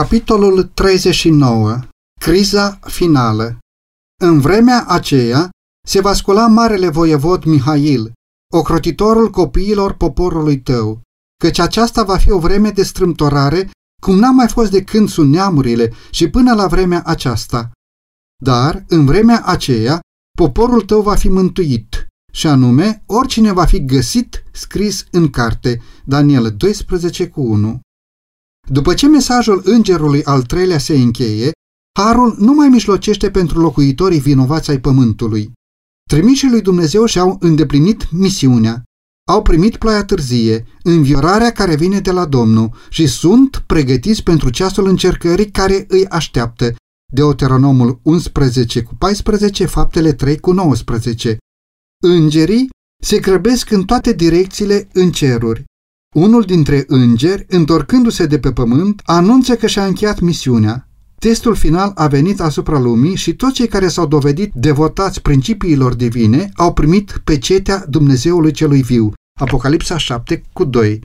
Capitolul 39. Criza finală În vremea aceea se va scula marele voievod Mihail, ocrotitorul copiilor poporului tău, căci aceasta va fi o vreme de strâmtorare, cum n-a mai fost de când sunt neamurile și până la vremea aceasta. Dar, în vremea aceea, poporul tău va fi mântuit, și anume, oricine va fi găsit scris în carte, Daniel 12 cu 1. După ce mesajul îngerului al treilea se încheie, Harul nu mai mijlocește pentru locuitorii vinovați ai pământului. Trimișii lui Dumnezeu și-au îndeplinit misiunea. Au primit ploaia târzie, înviorarea care vine de la Domnul și sunt pregătiți pentru ceasul încercării care îi așteaptă. Deuteronomul 11 cu 14, faptele 3 cu 19. Îngerii se grăbesc în toate direcțiile în ceruri. Unul dintre îngeri, întorcându-se de pe pământ, anunță că și-a încheiat misiunea. Testul final a venit asupra lumii și toți cei care s-au dovedit devotați principiilor divine au primit pecetea Dumnezeului celui viu. Apocalipsa 7 cu 2.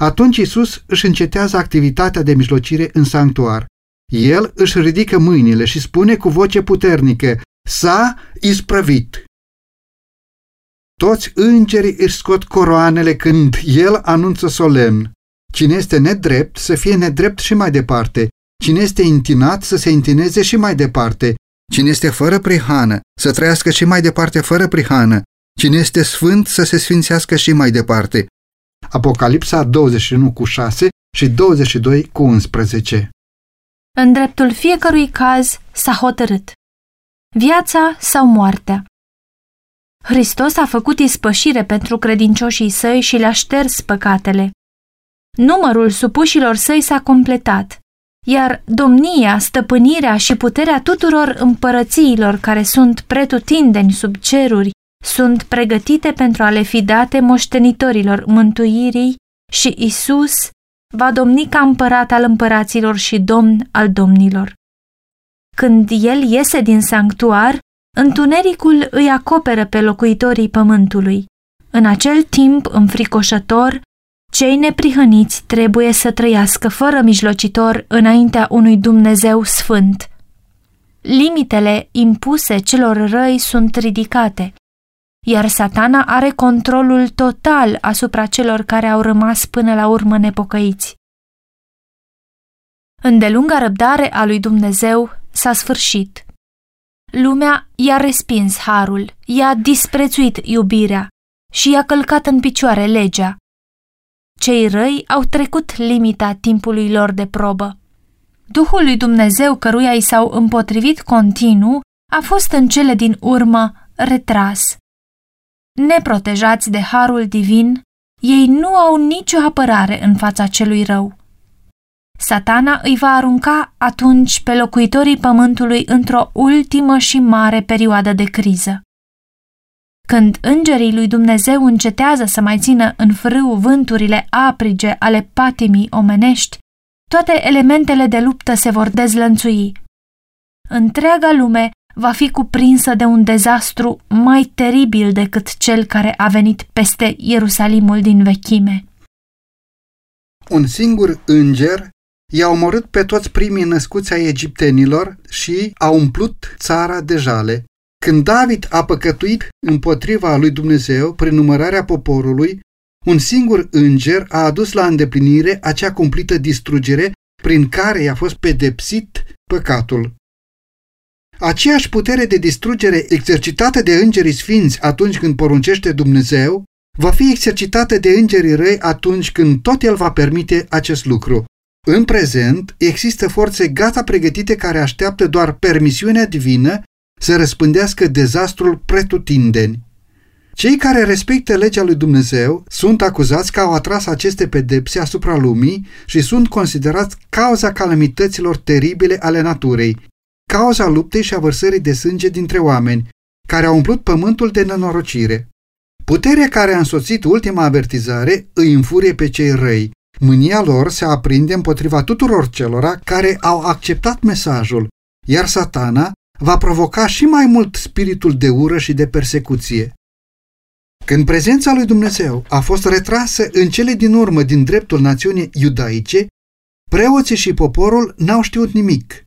Atunci Isus își încetează activitatea de mijlocire în sanctuar. El își ridică mâinile și spune cu voce puternică, S-a isprăvit. Toți îngerii își scot coroanele când el anunță solemn. Cine este nedrept să fie nedrept și mai departe. Cine este intinat să se intineze și mai departe. Cine este fără prihană să trăiască și mai departe fără prihană. Cine este sfânt să se sfințească și mai departe. Apocalipsa 21 cu 6 și 22 cu 11 În dreptul fiecărui caz s-a hotărât. Viața sau moartea, Hristos a făcut ispășire pentru credincioșii săi și le-a șters păcatele. Numărul supușilor săi s-a completat, iar domnia, stăpânirea și puterea tuturor împărățiilor care sunt pretutindeni sub ceruri sunt pregătite pentru a le fi date moștenitorilor mântuirii și Isus va domni ca împărat al împăraților și domn al domnilor. Când el iese din sanctuar, Întunericul îi acoperă pe locuitorii pământului. În acel timp înfricoșător, cei neprihăniți trebuie să trăiască fără mijlocitor înaintea unui Dumnezeu sfânt. Limitele impuse celor răi sunt ridicate, iar satana are controlul total asupra celor care au rămas până la urmă nepocăiți. Îndelunga răbdare a lui Dumnezeu s-a sfârșit. Lumea i-a respins harul, i-a disprețuit iubirea și i-a călcat în picioare legea. Cei răi au trecut limita timpului lor de probă. Duhul lui Dumnezeu căruia i s-au împotrivit continuu a fost în cele din urmă retras. Neprotejați de harul divin, ei nu au nicio apărare în fața celui rău. Satana îi va arunca atunci pe locuitorii pământului într-o ultimă și mare perioadă de criză. Când îngerii lui Dumnezeu încetează să mai țină în frâu vânturile aprige ale patimii omenești, toate elementele de luptă se vor dezlănțui. Întreaga lume va fi cuprinsă de un dezastru mai teribil decât cel care a venit peste Ierusalimul din vechime. Un singur înger i-a omorât pe toți primii născuți ai egiptenilor și a umplut țara de jale. Când David a păcătuit împotriva lui Dumnezeu prin numărarea poporului, un singur înger a adus la îndeplinire acea cumplită distrugere prin care i-a fost pedepsit păcatul. Aceeași putere de distrugere exercitată de îngerii sfinți atunci când poruncește Dumnezeu, va fi exercitată de îngerii răi atunci când tot el va permite acest lucru. În prezent, există forțe gata pregătite care așteaptă doar permisiunea divină să răspândească dezastrul pretutindeni. Cei care respectă legea lui Dumnezeu sunt acuzați că au atras aceste pedepse asupra lumii și sunt considerați cauza calamităților teribile ale naturei, cauza luptei și a vărsării de sânge dintre oameni, care au umplut pământul de nenorocire. Puterea care a însoțit ultima avertizare îi înfurie pe cei răi, Mânia lor se aprinde împotriva tuturor celora care au acceptat mesajul, iar satana va provoca și mai mult spiritul de ură și de persecuție. Când prezența lui Dumnezeu a fost retrasă în cele din urmă din dreptul națiunii iudaice, preoții și poporul n-au știut nimic.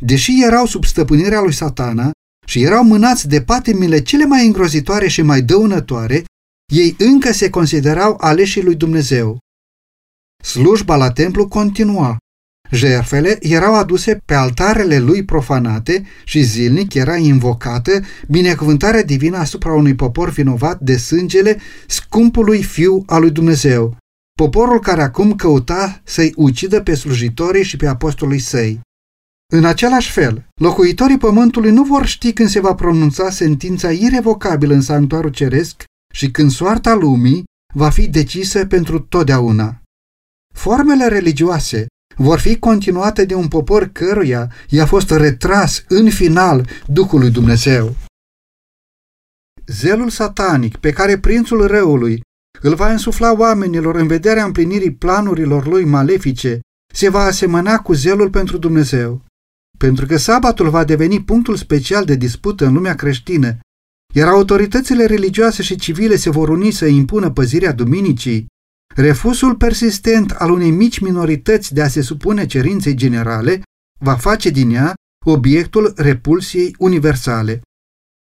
Deși erau sub stăpânirea lui satana și erau mânați de patimile cele mai îngrozitoare și mai dăunătoare, ei încă se considerau aleșii lui Dumnezeu. Slujba la templu continua. Jerfele erau aduse pe altarele lui profanate și zilnic era invocată binecuvântarea divină asupra unui popor vinovat de sângele scumpului fiu al lui Dumnezeu, poporul care acum căuta să-i ucidă pe slujitorii și pe apostolii săi. În același fel, locuitorii pământului nu vor ști când se va pronunța sentința irevocabilă în sanctuarul ceresc și când soarta lumii va fi decisă pentru totdeauna. Formele religioase vor fi continuate de un popor căruia i-a fost retras în final Duhul lui Dumnezeu. Zelul satanic pe care prințul răului îl va însufla oamenilor în vederea împlinirii planurilor lui malefice se va asemăna cu zelul pentru Dumnezeu. Pentru că sabatul va deveni punctul special de dispută în lumea creștină, iar autoritățile religioase și civile se vor uni să impună păzirea duminicii, refuzul persistent al unei mici minorități de a se supune cerinței generale va face din ea obiectul repulsiei universale.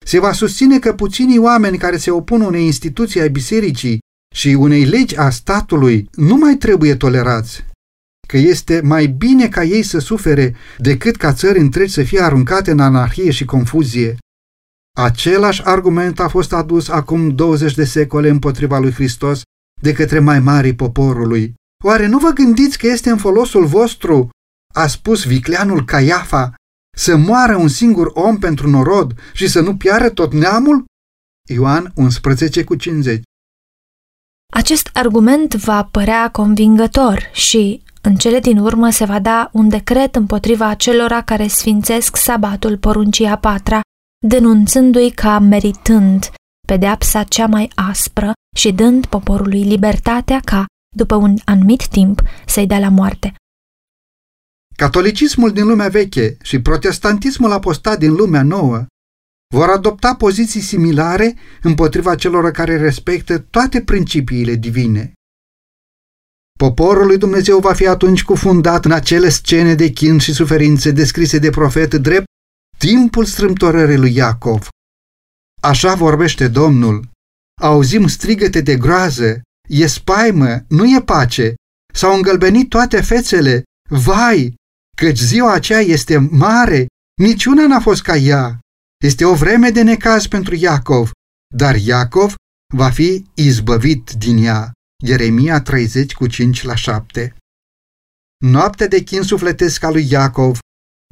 Se va susține că puținii oameni care se opun unei instituții ai bisericii și unei legi a statului nu mai trebuie tolerați, că este mai bine ca ei să sufere decât ca țări întregi să fie aruncate în anarhie și confuzie. Același argument a fost adus acum 20 de secole împotriva lui Hristos de către mai mari poporului. Oare nu vă gândiți că este în folosul vostru, a spus vicleanul Caiafa, să moară un singur om pentru norod și să nu piară tot neamul? Ioan 11 cu 50 Acest argument va părea convingător și, în cele din urmă, se va da un decret împotriva acelora care sfințesc sabatul poruncii a patra, denunțându-i ca meritând pedeapsa cea mai aspră și dând poporului libertatea ca, după un anumit timp, să-i dea la moarte. Catolicismul din lumea veche și protestantismul apostat din lumea nouă vor adopta poziții similare împotriva celor care respectă toate principiile divine. Poporul lui Dumnezeu va fi atunci cufundat în acele scene de chin și suferințe descrise de profet drept timpul strâmtorării lui Iacov. Așa vorbește Domnul. Auzim strigăte de groază, e spaimă, nu e pace. S-au îngălbenit toate fețele. Vai, căci ziua aceea este mare, niciuna n-a fost ca ea. Este o vreme de necaz pentru Iacov, dar Iacov va fi izbăvit din ea. Ieremia 30 cu 5 la 7 Noaptea de chin sufletesc al lui Iacov,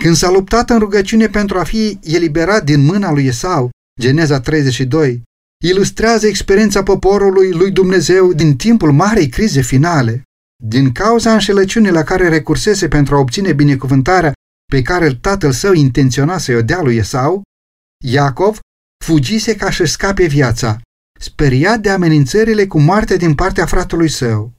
când s-a luptat în rugăciune pentru a fi eliberat din mâna lui Esau, Geneza 32, ilustrează experiența poporului lui Dumnezeu din timpul marei crize finale. Din cauza înșelăciunii la care recursese pentru a obține binecuvântarea pe care tatăl său intenționa să-i o dea lui Esau, Iacov fugise ca să scape viața, speriat de amenințările cu moarte din partea fratelui său.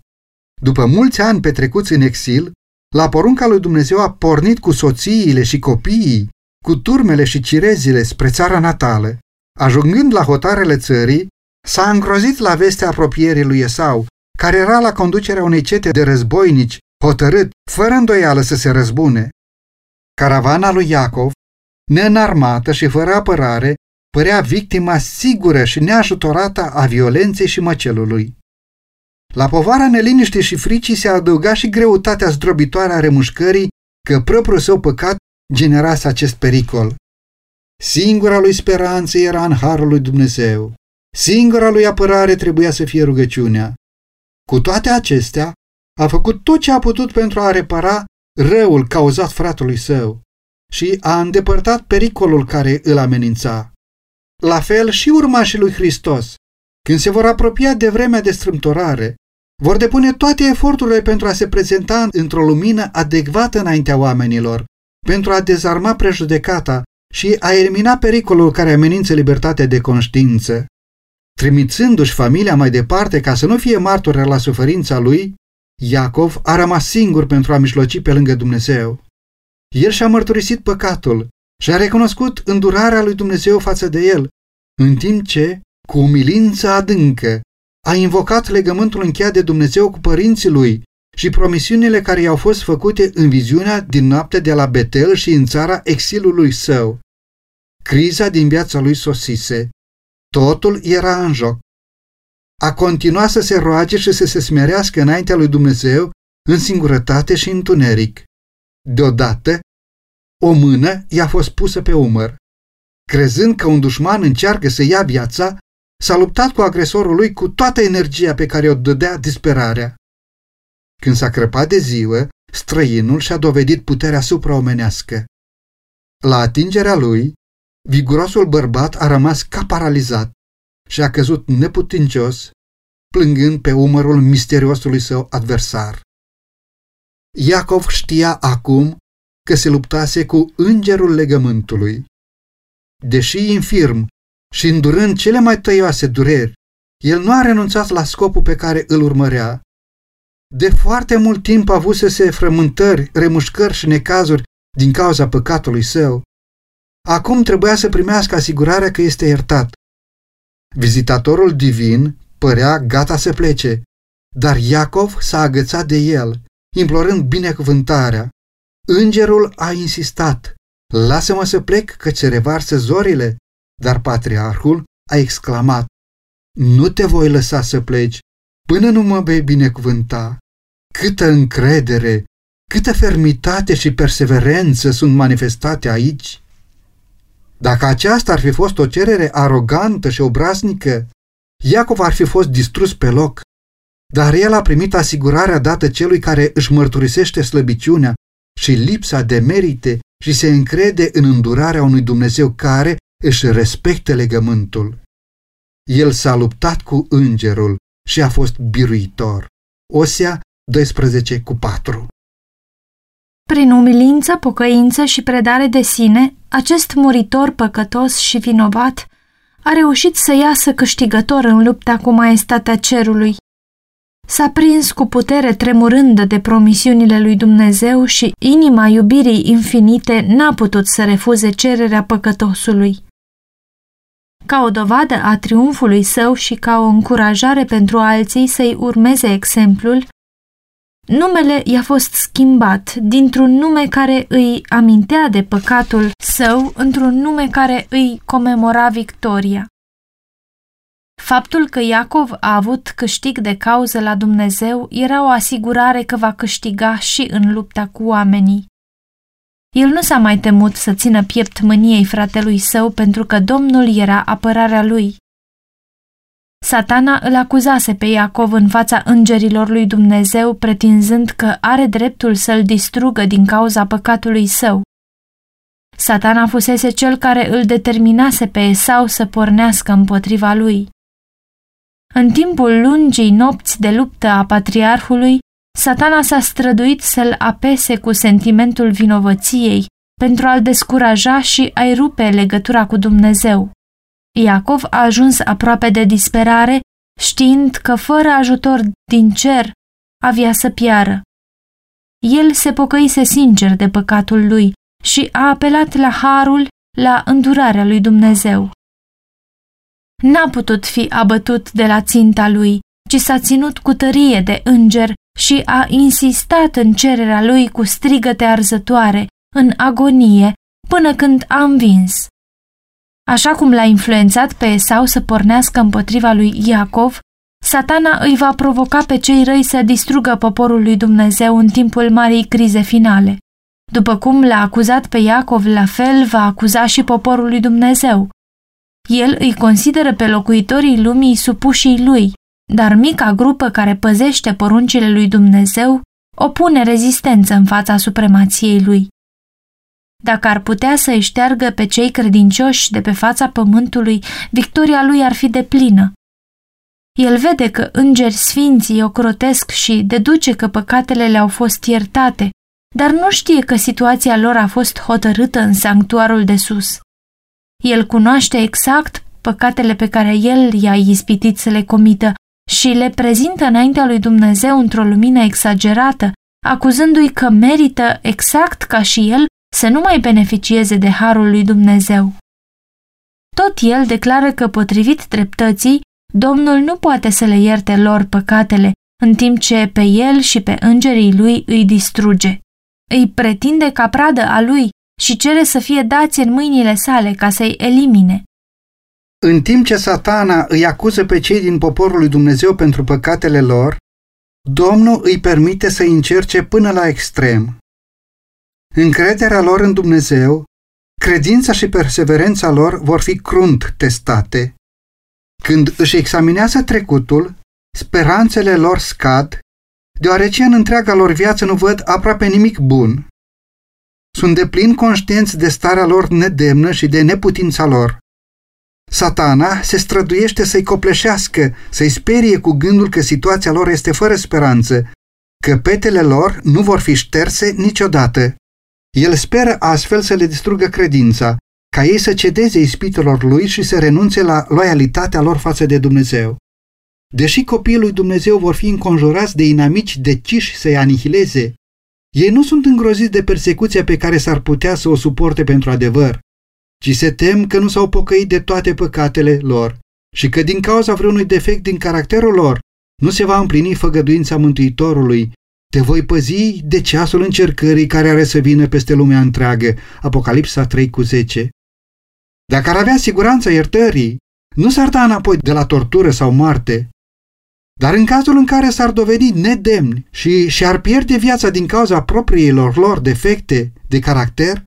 După mulți ani petrecuți în exil, la porunca lui Dumnezeu a pornit cu soțiile și copiii, cu turmele și cirezile spre țara natală. Ajungând la hotarele țării, s-a îngrozit la vestea apropierii lui Esau, care era la conducerea unei cete de războinici, hotărât, fără îndoială să se răzbune. Caravana lui Iacov neînarmată și fără apărare, părea victima sigură și neajutorată a violenței și măcelului. La povara neliniștii și fricii se adăuga și greutatea zdrobitoare a remușcării că propriul său păcat generase acest pericol. Singura lui speranță era în harul lui Dumnezeu. Singura lui apărare trebuia să fie rugăciunea. Cu toate acestea, a făcut tot ce a putut pentru a repara răul cauzat fratului său și a îndepărtat pericolul care îl amenința. La fel și urmașii lui Hristos, când se vor apropia de vremea de strâmtorare, vor depune toate eforturile pentru a se prezenta într-o lumină adecvată înaintea oamenilor, pentru a dezarma prejudecata și a elimina pericolul care amenință libertatea de conștiință. Trimițându-și familia mai departe ca să nu fie martor la suferința lui, Iacov a rămas singur pentru a mijloci pe lângă Dumnezeu. El și-a mărturisit păcatul și a recunoscut îndurarea lui Dumnezeu față de el, în timp ce, cu umilință adâncă, a invocat legământul încheiat de Dumnezeu cu părinții lui și promisiunile care i-au fost făcute în viziunea din noaptea de la Betel și în țara exilului său. Criza din viața lui sosise. Totul era în joc. A continuat să se roage și să se smerească înaintea lui Dumnezeu în singurătate și întuneric. Deodată, o mână i-a fost pusă pe umăr. Crezând că un dușman încearcă să ia viața, s-a luptat cu agresorul lui cu toată energia pe care o dădea disperarea. Când s-a crăpat de ziua, străinul și-a dovedit puterea supraomenească. La atingerea lui, vigurosul bărbat a rămas ca paralizat și a căzut neputincios, plângând pe umărul misteriosului său adversar. Iacov știa acum că se luptase cu îngerul legământului. Deși infirm și îndurând cele mai tăioase dureri, el nu a renunțat la scopul pe care îl urmărea. De foarte mult timp a avut să se frământări, remușcări și necazuri din cauza păcatului său. Acum trebuia să primească asigurarea că este iertat. Vizitatorul divin părea gata să plece, dar Iacov s-a agățat de el, implorând binecuvântarea. Îngerul a insistat, lasă-mă să plec că ce revarsă zorile, dar patriarhul a exclamat, nu te voi lăsa să pleci până nu mă vei binecuvânta. Câtă încredere, câtă fermitate și perseverență sunt manifestate aici! Dacă aceasta ar fi fost o cerere arogantă și obraznică, Iacov ar fi fost distrus pe loc, dar el a primit asigurarea dată celui care își mărturisește slăbiciunea și lipsa de merite și se încrede în îndurarea unui Dumnezeu care își respectă legământul. El s-a luptat cu îngerul și a fost biruitor. Osea 12 cu 4 Prin umilință, pocăință și predare de sine, acest muritor păcătos și vinovat a reușit să iasă câștigător în lupta cu maestatea cerului. S-a prins cu putere tremurândă de promisiunile lui Dumnezeu și inima iubirii infinite n-a putut să refuze cererea păcătosului. Ca o dovadă a triumfului său și ca o încurajare pentru alții să-i urmeze exemplul, numele i-a fost schimbat dintr-un nume care îi amintea de păcatul său într-un nume care îi comemora victoria. Faptul că Iacov a avut câștig de cauză la Dumnezeu era o asigurare că va câștiga și în lupta cu oamenii. El nu s-a mai temut să țină piept mâniei fratelui său pentru că Domnul era apărarea lui. Satana îl acuzase pe Iacov în fața îngerilor lui Dumnezeu, pretinzând că are dreptul să-l distrugă din cauza păcatului său. Satana fusese cel care îl determinase pe Esau să pornească împotriva lui. În timpul lungii nopți de luptă a patriarhului, satana s-a străduit să-l apese cu sentimentul vinovăției pentru a-l descuraja și a-i rupe legătura cu Dumnezeu. Iacov a ajuns aproape de disperare, știind că fără ajutor din cer avea să piară. El se pocăise sincer de păcatul lui și a apelat la harul, la îndurarea lui Dumnezeu. N-a putut fi abătut de la ținta lui, ci s-a ținut cu tărie de înger și a insistat în cererea lui cu strigăte arzătoare, în agonie, până când a învins. Așa cum l-a influențat pe Esau să pornească împotriva lui Iacov, satana îi va provoca pe cei răi să distrugă poporul lui Dumnezeu în timpul marii crize finale. După cum l-a acuzat pe Iacov, la fel va acuza și poporul lui Dumnezeu. El îi consideră pe locuitorii lumii supușii lui, dar mica grupă care păzește poruncile lui Dumnezeu opune rezistență în fața supremației lui. Dacă ar putea să îi șteargă pe cei credincioși de pe fața pământului, victoria lui ar fi deplină. El vede că îngeri sfinții o crotesc și deduce că păcatele le-au fost iertate, dar nu știe că situația lor a fost hotărâtă în sanctuarul de sus. El cunoaște exact păcatele pe care el i-a ispitit să le comită și le prezintă înaintea lui Dumnezeu într-o lumină exagerată, acuzându-i că merită, exact ca și el, să nu mai beneficieze de harul lui Dumnezeu. Tot el declară că, potrivit dreptății, Domnul nu poate să le ierte lor păcatele, în timp ce pe el și pe îngerii lui îi distruge. Îi pretinde ca pradă a lui și cere să fie dați în mâinile sale ca să-i elimine. În timp ce satana îi acuză pe cei din poporul lui Dumnezeu pentru păcatele lor, Domnul îi permite să încerce până la extrem. Încrederea lor în Dumnezeu, credința și perseverența lor vor fi crunt testate. Când își examinează trecutul, speranțele lor scad, deoarece în întreaga lor viață nu văd aproape nimic bun. Sunt de plin conștienți de starea lor nedemnă și de neputința lor. Satana se străduiește să-i copleșească, să-i sperie cu gândul că situația lor este fără speranță, că petele lor nu vor fi șterse niciodată. El speră astfel să le distrugă credința, ca ei să cedeze ispitelor lui și să renunțe la loialitatea lor față de Dumnezeu. Deși copiii lui Dumnezeu vor fi înconjurați de inamici deciși să-i anihileze, ei nu sunt îngroziți de persecuția pe care s-ar putea să o suporte pentru adevăr, ci se tem că nu s-au pocăit de toate păcatele lor și că din cauza vreunui defect din caracterul lor nu se va împlini făgăduința Mântuitorului. Te voi păzi de ceasul încercării care are să vină peste lumea întreagă. Apocalipsa 3 cu 10 Dacă ar avea siguranța iertării, nu s-ar da înapoi de la tortură sau moarte, dar în cazul în care s-ar dovedi nedemni și și-ar pierde viața din cauza propriilor lor defecte de caracter,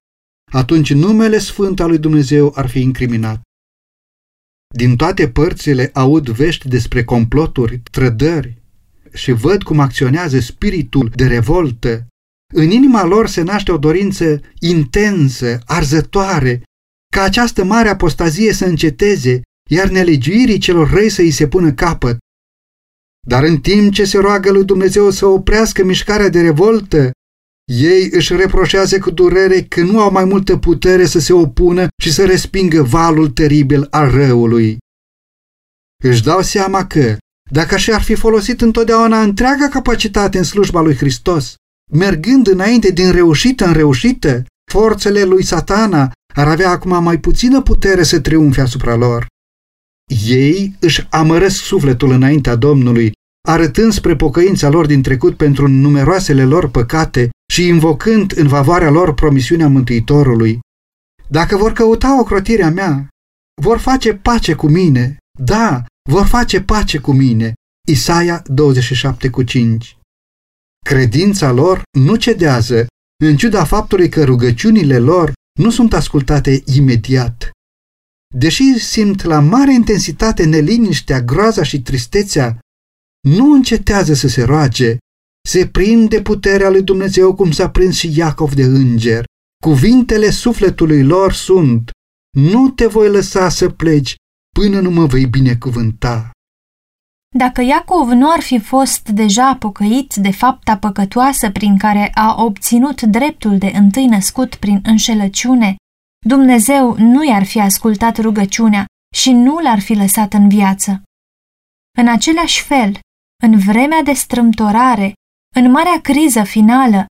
atunci numele sfânt al lui Dumnezeu ar fi incriminat. Din toate părțile aud vești despre comploturi, trădări și văd cum acționează spiritul de revoltă. În inima lor se naște o dorință intensă, arzătoare, ca această mare apostazie să înceteze, iar nelegiuirii celor răi să îi se pună capăt. Dar în timp ce se roagă lui Dumnezeu să oprească mișcarea de revoltă, ei își reproșează cu durere că nu au mai multă putere să se opună și să respingă valul teribil al răului. Își dau seama că, dacă și-ar fi folosit întotdeauna întreaga capacitate în slujba lui Hristos, mergând înainte din reușită în reușită, forțele lui satana ar avea acum mai puțină putere să triumfe asupra lor. Ei își amărăsc sufletul înaintea Domnului, arătând spre pocăința lor din trecut pentru numeroasele lor păcate și invocând în favoarea lor promisiunea Mântuitorului. Dacă vor căuta ocrotirea mea, vor face pace cu mine. Da, vor face pace cu mine. Isaia 27 cu 5 Credința lor nu cedează, în ciuda faptului că rugăciunile lor nu sunt ascultate imediat. Deși simt la mare intensitate neliniștea, groaza și tristețea, nu încetează să se roage, se prinde puterea lui Dumnezeu cum s-a prins și Iacov de înger. Cuvintele sufletului lor sunt, nu te voi lăsa să pleci până nu mă vei binecuvânta. Dacă Iacov nu ar fi fost deja pocăit de fapta păcătoasă prin care a obținut dreptul de întâi născut prin înșelăciune, Dumnezeu nu i-ar fi ascultat rugăciunea și nu l-ar fi lăsat în viață. În același fel, în vremea de strâmtorare, în marea criză finală,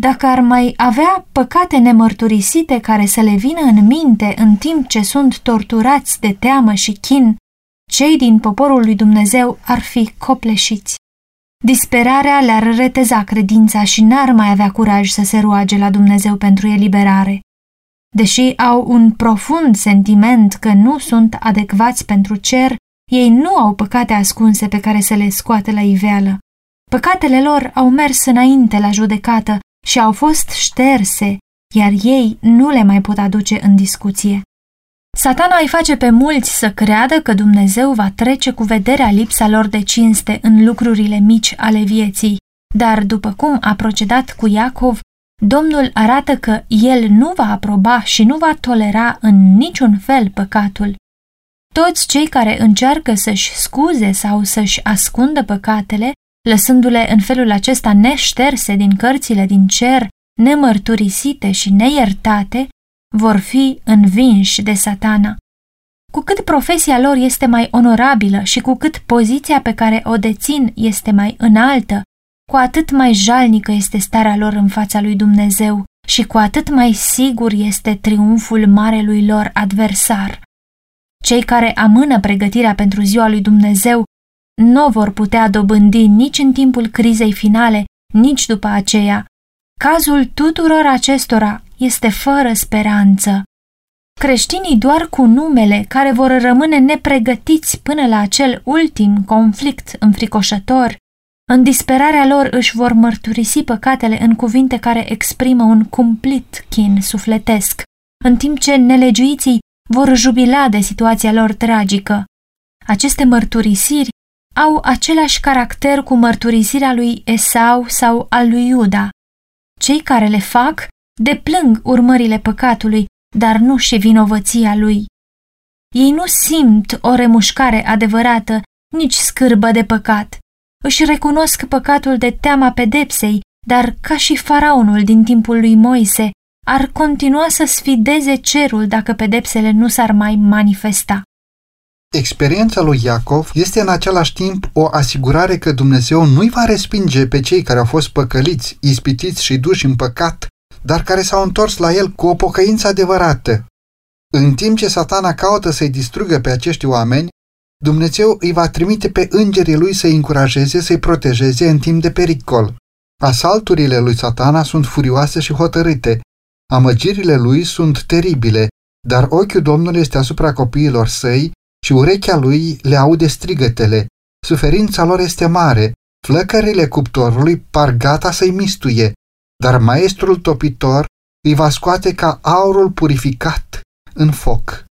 dacă ar mai avea păcate nemărturisite care să le vină în minte în timp ce sunt torturați de teamă și chin, cei din poporul lui Dumnezeu ar fi copleșiți. Disperarea le-ar reteza credința și n-ar mai avea curaj să se roage la Dumnezeu pentru eliberare. Deși au un profund sentiment că nu sunt adecvați pentru cer, ei nu au păcate ascunse pe care să le scoate la iveală. Păcatele lor au mers înainte la judecată și au fost șterse, iar ei nu le mai pot aduce în discuție. Satana îi face pe mulți să creadă că Dumnezeu va trece cu vederea lipsa lor de cinste în lucrurile mici ale vieții, dar după cum a procedat cu Iacov, Domnul arată că el nu va aproba și nu va tolera în niciun fel păcatul. Toți cei care încearcă să-și scuze sau să-și ascundă păcatele, lăsându-le în felul acesta neșterse din cărțile din cer, nemărturisite și neiertate, vor fi învinși de satana. Cu cât profesia lor este mai onorabilă și cu cât poziția pe care o dețin este mai înaltă, cu atât mai jalnică este starea lor în fața lui Dumnezeu și cu atât mai sigur este triumful marelui lor adversar. Cei care amână pregătirea pentru ziua lui Dumnezeu nu vor putea dobândi nici în timpul crizei finale, nici după aceea. Cazul tuturor acestora este fără speranță. Creștinii doar cu numele, care vor rămâne nepregătiți până la acel ultim conflict înfricoșător, în disperarea lor își vor mărturisi păcatele în cuvinte care exprimă un cumplit chin sufletesc, în timp ce nelegiuiții vor jubila de situația lor tragică. Aceste mărturisiri au același caracter cu mărturisirea lui Esau sau al lui Iuda. Cei care le fac deplâng urmările păcatului, dar nu și vinovăția lui. Ei nu simt o remușcare adevărată, nici scârbă de păcat. Își recunosc păcatul de teama pedepsei, dar ca și faraonul din timpul lui Moise, ar continua să sfideze cerul dacă pedepsele nu s-ar mai manifesta. Experiența lui Iacov este în același timp o asigurare că Dumnezeu nu-i va respinge pe cei care au fost păcăliți, ispitiți și duși în păcat, dar care s-au întors la el cu o pocăință adevărată. În timp ce satana caută să-i distrugă pe acești oameni, Dumnezeu îi va trimite pe îngerii lui să-i încurajeze, să-i protejeze în timp de pericol. Asalturile lui satana sunt furioase și hotărâte, amăgirile lui sunt teribile, dar ochiul Domnului este asupra copiilor săi și urechea lui le aude strigătele. Suferința lor este mare, flăcările cuptorului par gata să-i mistuie, dar maestrul topitor îi va scoate ca aurul purificat în foc.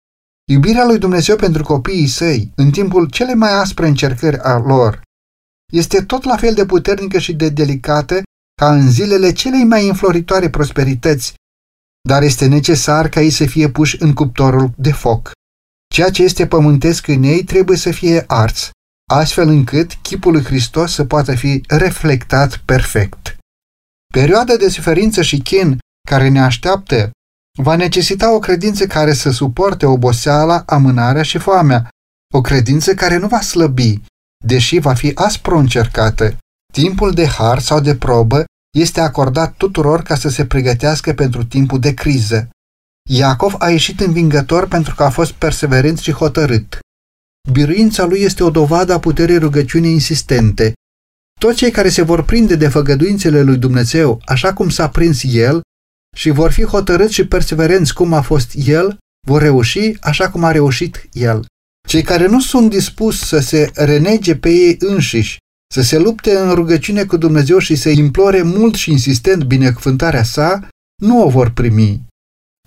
Iubirea lui Dumnezeu pentru copiii săi, în timpul cele mai aspre încercări a lor, este tot la fel de puternică și de delicată ca în zilele celei mai înfloritoare prosperități, dar este necesar ca ei să fie puși în cuptorul de foc. Ceea ce este pământesc în ei trebuie să fie ars, astfel încât chipul lui Hristos să poată fi reflectat perfect. Perioada de suferință și chin care ne așteaptă va necesita o credință care să suporte oboseala, amânarea și foamea, o credință care nu va slăbi, deși va fi aspru încercată. Timpul de har sau de probă este acordat tuturor ca să se pregătească pentru timpul de criză. Iacov a ieșit învingător pentru că a fost perseverent și hotărât. Biruința lui este o dovadă a puterii rugăciunii insistente. Toți cei care se vor prinde de făgăduințele lui Dumnezeu, așa cum s-a prins el, și vor fi hotărâți și perseverenți cum a fost el, vor reuși așa cum a reușit el. Cei care nu sunt dispuși să se renege pe ei înșiși, să se lupte în rugăciune cu Dumnezeu și să implore mult și insistent binecuvântarea sa, nu o vor primi.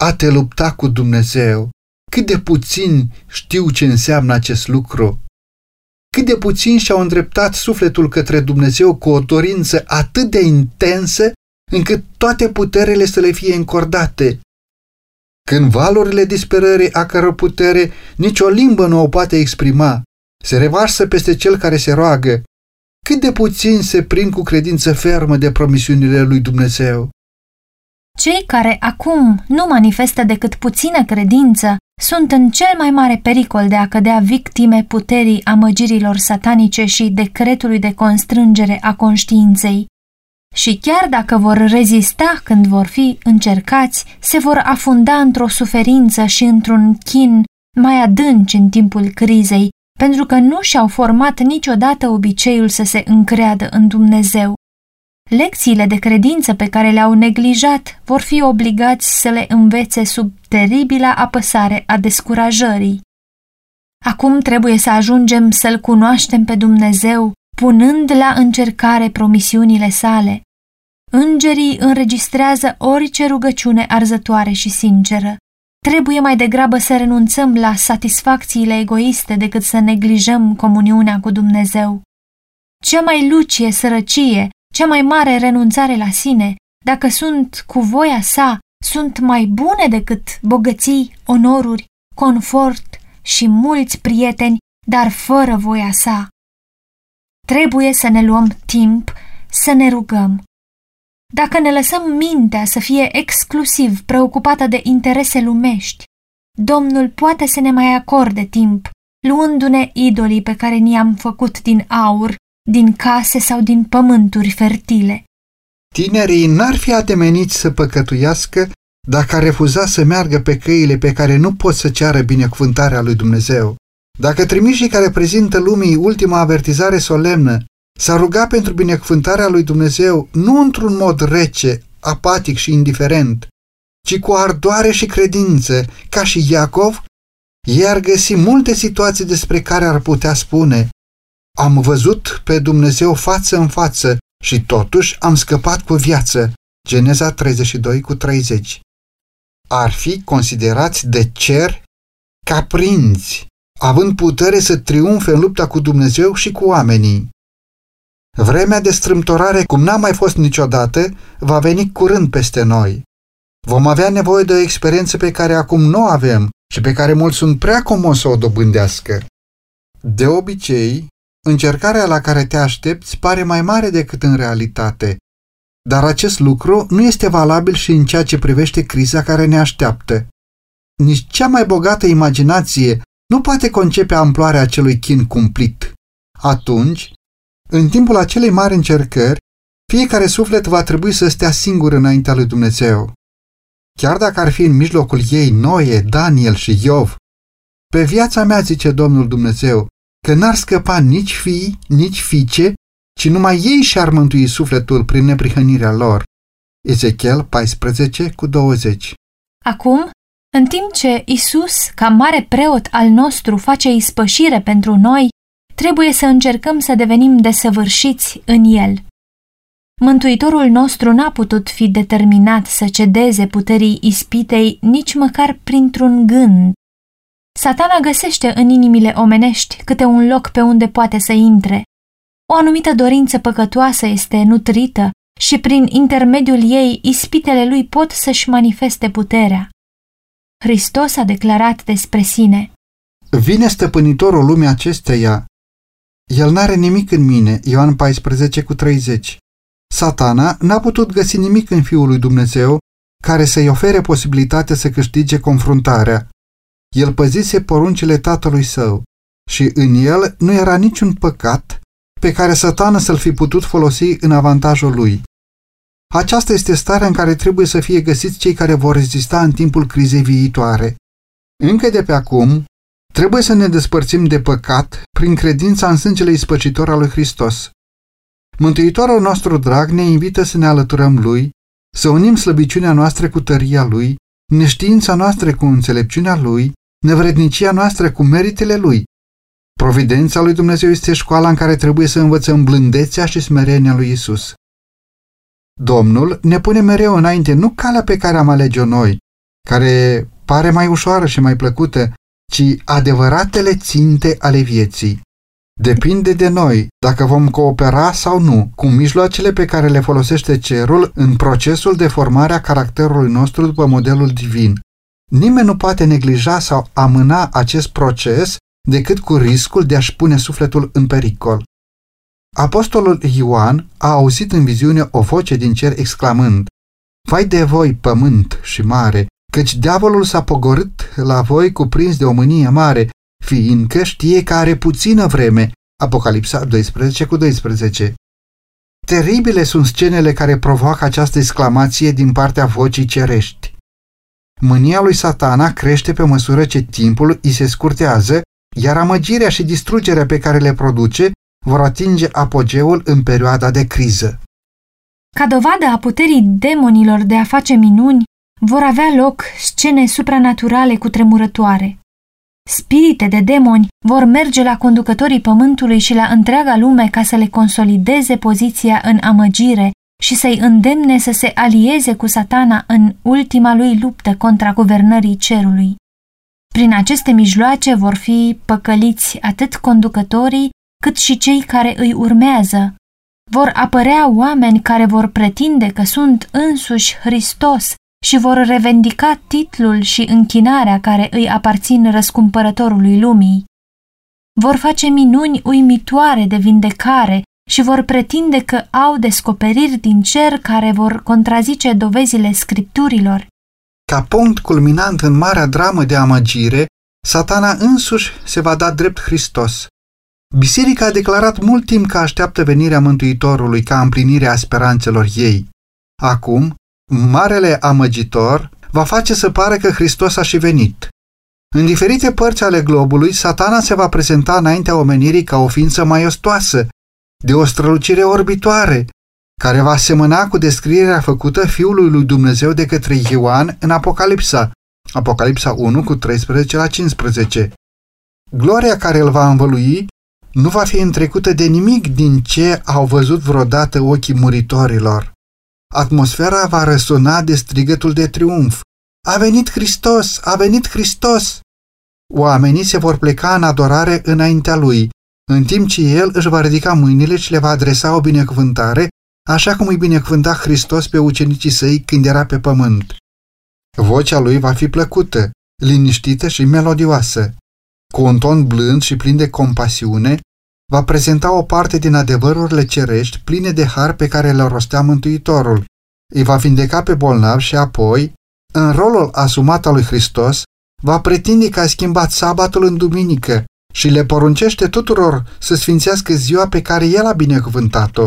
A te lupta cu Dumnezeu. Cât de puțin știu ce înseamnă acest lucru. Cât de puțin și-au îndreptat sufletul către Dumnezeu cu o dorință atât de intensă încât toate puterile să le fie încordate. Când valurile disperării a căror putere nicio limbă nu o poate exprima, se revarsă peste cel care se roagă, cât de puțin se prind cu credință fermă de promisiunile lui Dumnezeu. Cei care acum nu manifestă decât puțină credință sunt în cel mai mare pericol de a cădea victime puterii amăgirilor satanice și decretului de constrângere a conștiinței. Și chiar dacă vor rezista când vor fi încercați, se vor afunda într-o suferință și într-un chin mai adânci în timpul crizei, pentru că nu și-au format niciodată obiceiul să se încreadă în Dumnezeu. Lecțiile de credință pe care le-au neglijat vor fi obligați să le învețe sub teribila apăsare a descurajării. Acum trebuie să ajungem să-L cunoaștem pe Dumnezeu, punând la încercare promisiunile sale. Îngerii înregistrează orice rugăciune arzătoare și sinceră. Trebuie mai degrabă să renunțăm la satisfacțiile egoiste decât să neglijăm comuniunea cu Dumnezeu. Cea mai lucie sărăcie, cea mai mare renunțare la sine, dacă sunt cu voia sa, sunt mai bune decât bogății, onoruri, confort și mulți prieteni, dar fără voia sa. Trebuie să ne luăm timp să ne rugăm. Dacă ne lăsăm mintea să fie exclusiv preocupată de interese lumești, Domnul poate să ne mai acorde timp, luându-ne idolii pe care ni-am făcut din aur, din case sau din pământuri fertile. Tinerii n-ar fi atemeniți să păcătuiască dacă ar refuza să meargă pe căile pe care nu pot să ceară binecuvântarea lui Dumnezeu. Dacă trimișii care prezintă lumii ultima avertizare solemnă s-a rugat pentru binecuvântarea lui Dumnezeu nu într-un mod rece, apatic și indiferent, ci cu ardoare și credință, ca și Iacov, ei ar găsi multe situații despre care ar putea spune Am văzut pe Dumnezeu față în față și totuși am scăpat cu viață. Geneza 32 cu 30 Ar fi considerați de cer ca prinți, având putere să triumfe în lupta cu Dumnezeu și cu oamenii. Vremea de strâmtorare, cum n-a mai fost niciodată, va veni curând peste noi. Vom avea nevoie de o experiență pe care acum nu o avem și pe care mulți sunt prea comos să o dobândească. De obicei, încercarea la care te aștepți pare mai mare decât în realitate, dar acest lucru nu este valabil și în ceea ce privește criza care ne așteaptă. Nici cea mai bogată imaginație nu poate concepe amploarea acelui chin cumplit. Atunci, în timpul acelei mari încercări, fiecare suflet va trebui să stea singur înaintea lui Dumnezeu. Chiar dacă ar fi în mijlocul ei Noe, Daniel și Iov, pe viața mea, zice Domnul Dumnezeu, că n-ar scăpa nici fii, nici fiice, ci numai ei și-ar mântui sufletul prin neprihănirea lor. Ezechiel 14 cu 20 Acum, în timp ce Isus, ca mare preot al nostru, face ispășire pentru noi, trebuie să încercăm să devenim desăvârșiți în El. Mântuitorul nostru n-a putut fi determinat să cedeze puterii ispitei nici măcar printr-un gând. Satana găsește în inimile omenești câte un loc pe unde poate să intre. O anumită dorință păcătoasă este nutrită și prin intermediul ei ispitele lui pot să-și manifeste puterea. Hristos a declarat despre sine. Vine stăpânitorul lumii acesteia. El n-are nimic în mine, Ioan 14 cu 30. Satana n-a putut găsi nimic în Fiul lui Dumnezeu care să-i ofere posibilitatea să câștige confruntarea. El păzise poruncile tatălui său și în el nu era niciun păcat pe care satana să-l fi putut folosi în avantajul lui. Aceasta este starea în care trebuie să fie găsiți cei care vor rezista în timpul crizei viitoare. Încă de pe acum, trebuie să ne despărțim de păcat prin credința în sângele ispăcitor al lui Hristos. Mântuitorul nostru drag ne invită să ne alăturăm Lui, să unim slăbiciunea noastră cu tăria Lui, neștiința noastră cu înțelepciunea Lui, nevrednicia noastră cu meritele Lui. Providența lui Dumnezeu este școala în care trebuie să învățăm blândețea și smerenia lui Isus. Domnul ne pune mereu înainte nu calea pe care am alege-o noi, care pare mai ușoară și mai plăcută, ci adevăratele ținte ale vieții. Depinde de noi dacă vom coopera sau nu cu mijloacele pe care le folosește cerul în procesul de formare a caracterului nostru după modelul divin. Nimeni nu poate neglija sau amâna acest proces decât cu riscul de a-și pune sufletul în pericol. Apostolul Ioan a auzit în viziune o voce din cer exclamând, Vai de voi, pământ și mare, căci diavolul s-a pogorât la voi cuprins de o mânie mare, fiindcă știe că are puțină vreme. Apocalipsa 12 cu 12 Teribile sunt scenele care provoacă această exclamație din partea vocii cerești. Mânia lui satana crește pe măsură ce timpul îi se scurtează, iar amăgirea și distrugerea pe care le produce vor atinge apogeul în perioada de criză. Ca dovadă a puterii demonilor de a face minuni, vor avea loc scene supranaturale cu tremurătoare. Spirite de demoni vor merge la conducătorii pământului și la întreaga lume ca să le consolideze poziția în amăgire și să-i îndemne să se alieze cu satana în ultima lui luptă contra guvernării cerului. Prin aceste mijloace vor fi păcăliți atât conducătorii cât și cei care îi urmează. Vor apărea oameni care vor pretinde că sunt însuși Hristos și vor revendica titlul și închinarea care îi aparțin răscumpărătorului lumii. Vor face minuni uimitoare de vindecare și vor pretinde că au descoperiri din cer care vor contrazice dovezile scripturilor. Ca punct culminant în marea dramă de amăgire, satana însuși se va da drept Hristos. Biserica a declarat mult timp că așteaptă venirea Mântuitorului ca împlinire a speranțelor ei. Acum, marele amăgitor va face să pare că Hristos a și venit. În diferite părți ale globului, satana se va prezenta înaintea omenirii ca o ființă maiostoasă, de o strălucire orbitoare, care va semăna cu descrierea făcută Fiului lui Dumnezeu de către Ioan în Apocalipsa, Apocalipsa 1 cu 13 la 15. Gloria care îl va învălui nu va fi întrecută de nimic din ce au văzut vreodată ochii muritorilor. Atmosfera va răsuna de strigătul de triumf. A venit Hristos! A venit Hristos! Oamenii se vor pleca în adorare înaintea lui, în timp ce el își va ridica mâinile și le va adresa o binecuvântare, așa cum îi binecuvânta Hristos pe ucenicii săi când era pe pământ. Vocea lui va fi plăcută, liniștită și melodioasă. Cu un ton blând și plin de compasiune, va prezenta o parte din adevărurile cerești pline de har pe care le rostea Mântuitorul. Îi va vindeca pe bolnav și apoi, în rolul asumat al lui Hristos, va pretinde că a schimbat sabatul în duminică și le poruncește tuturor să sfințească ziua pe care el a binecuvântat-o.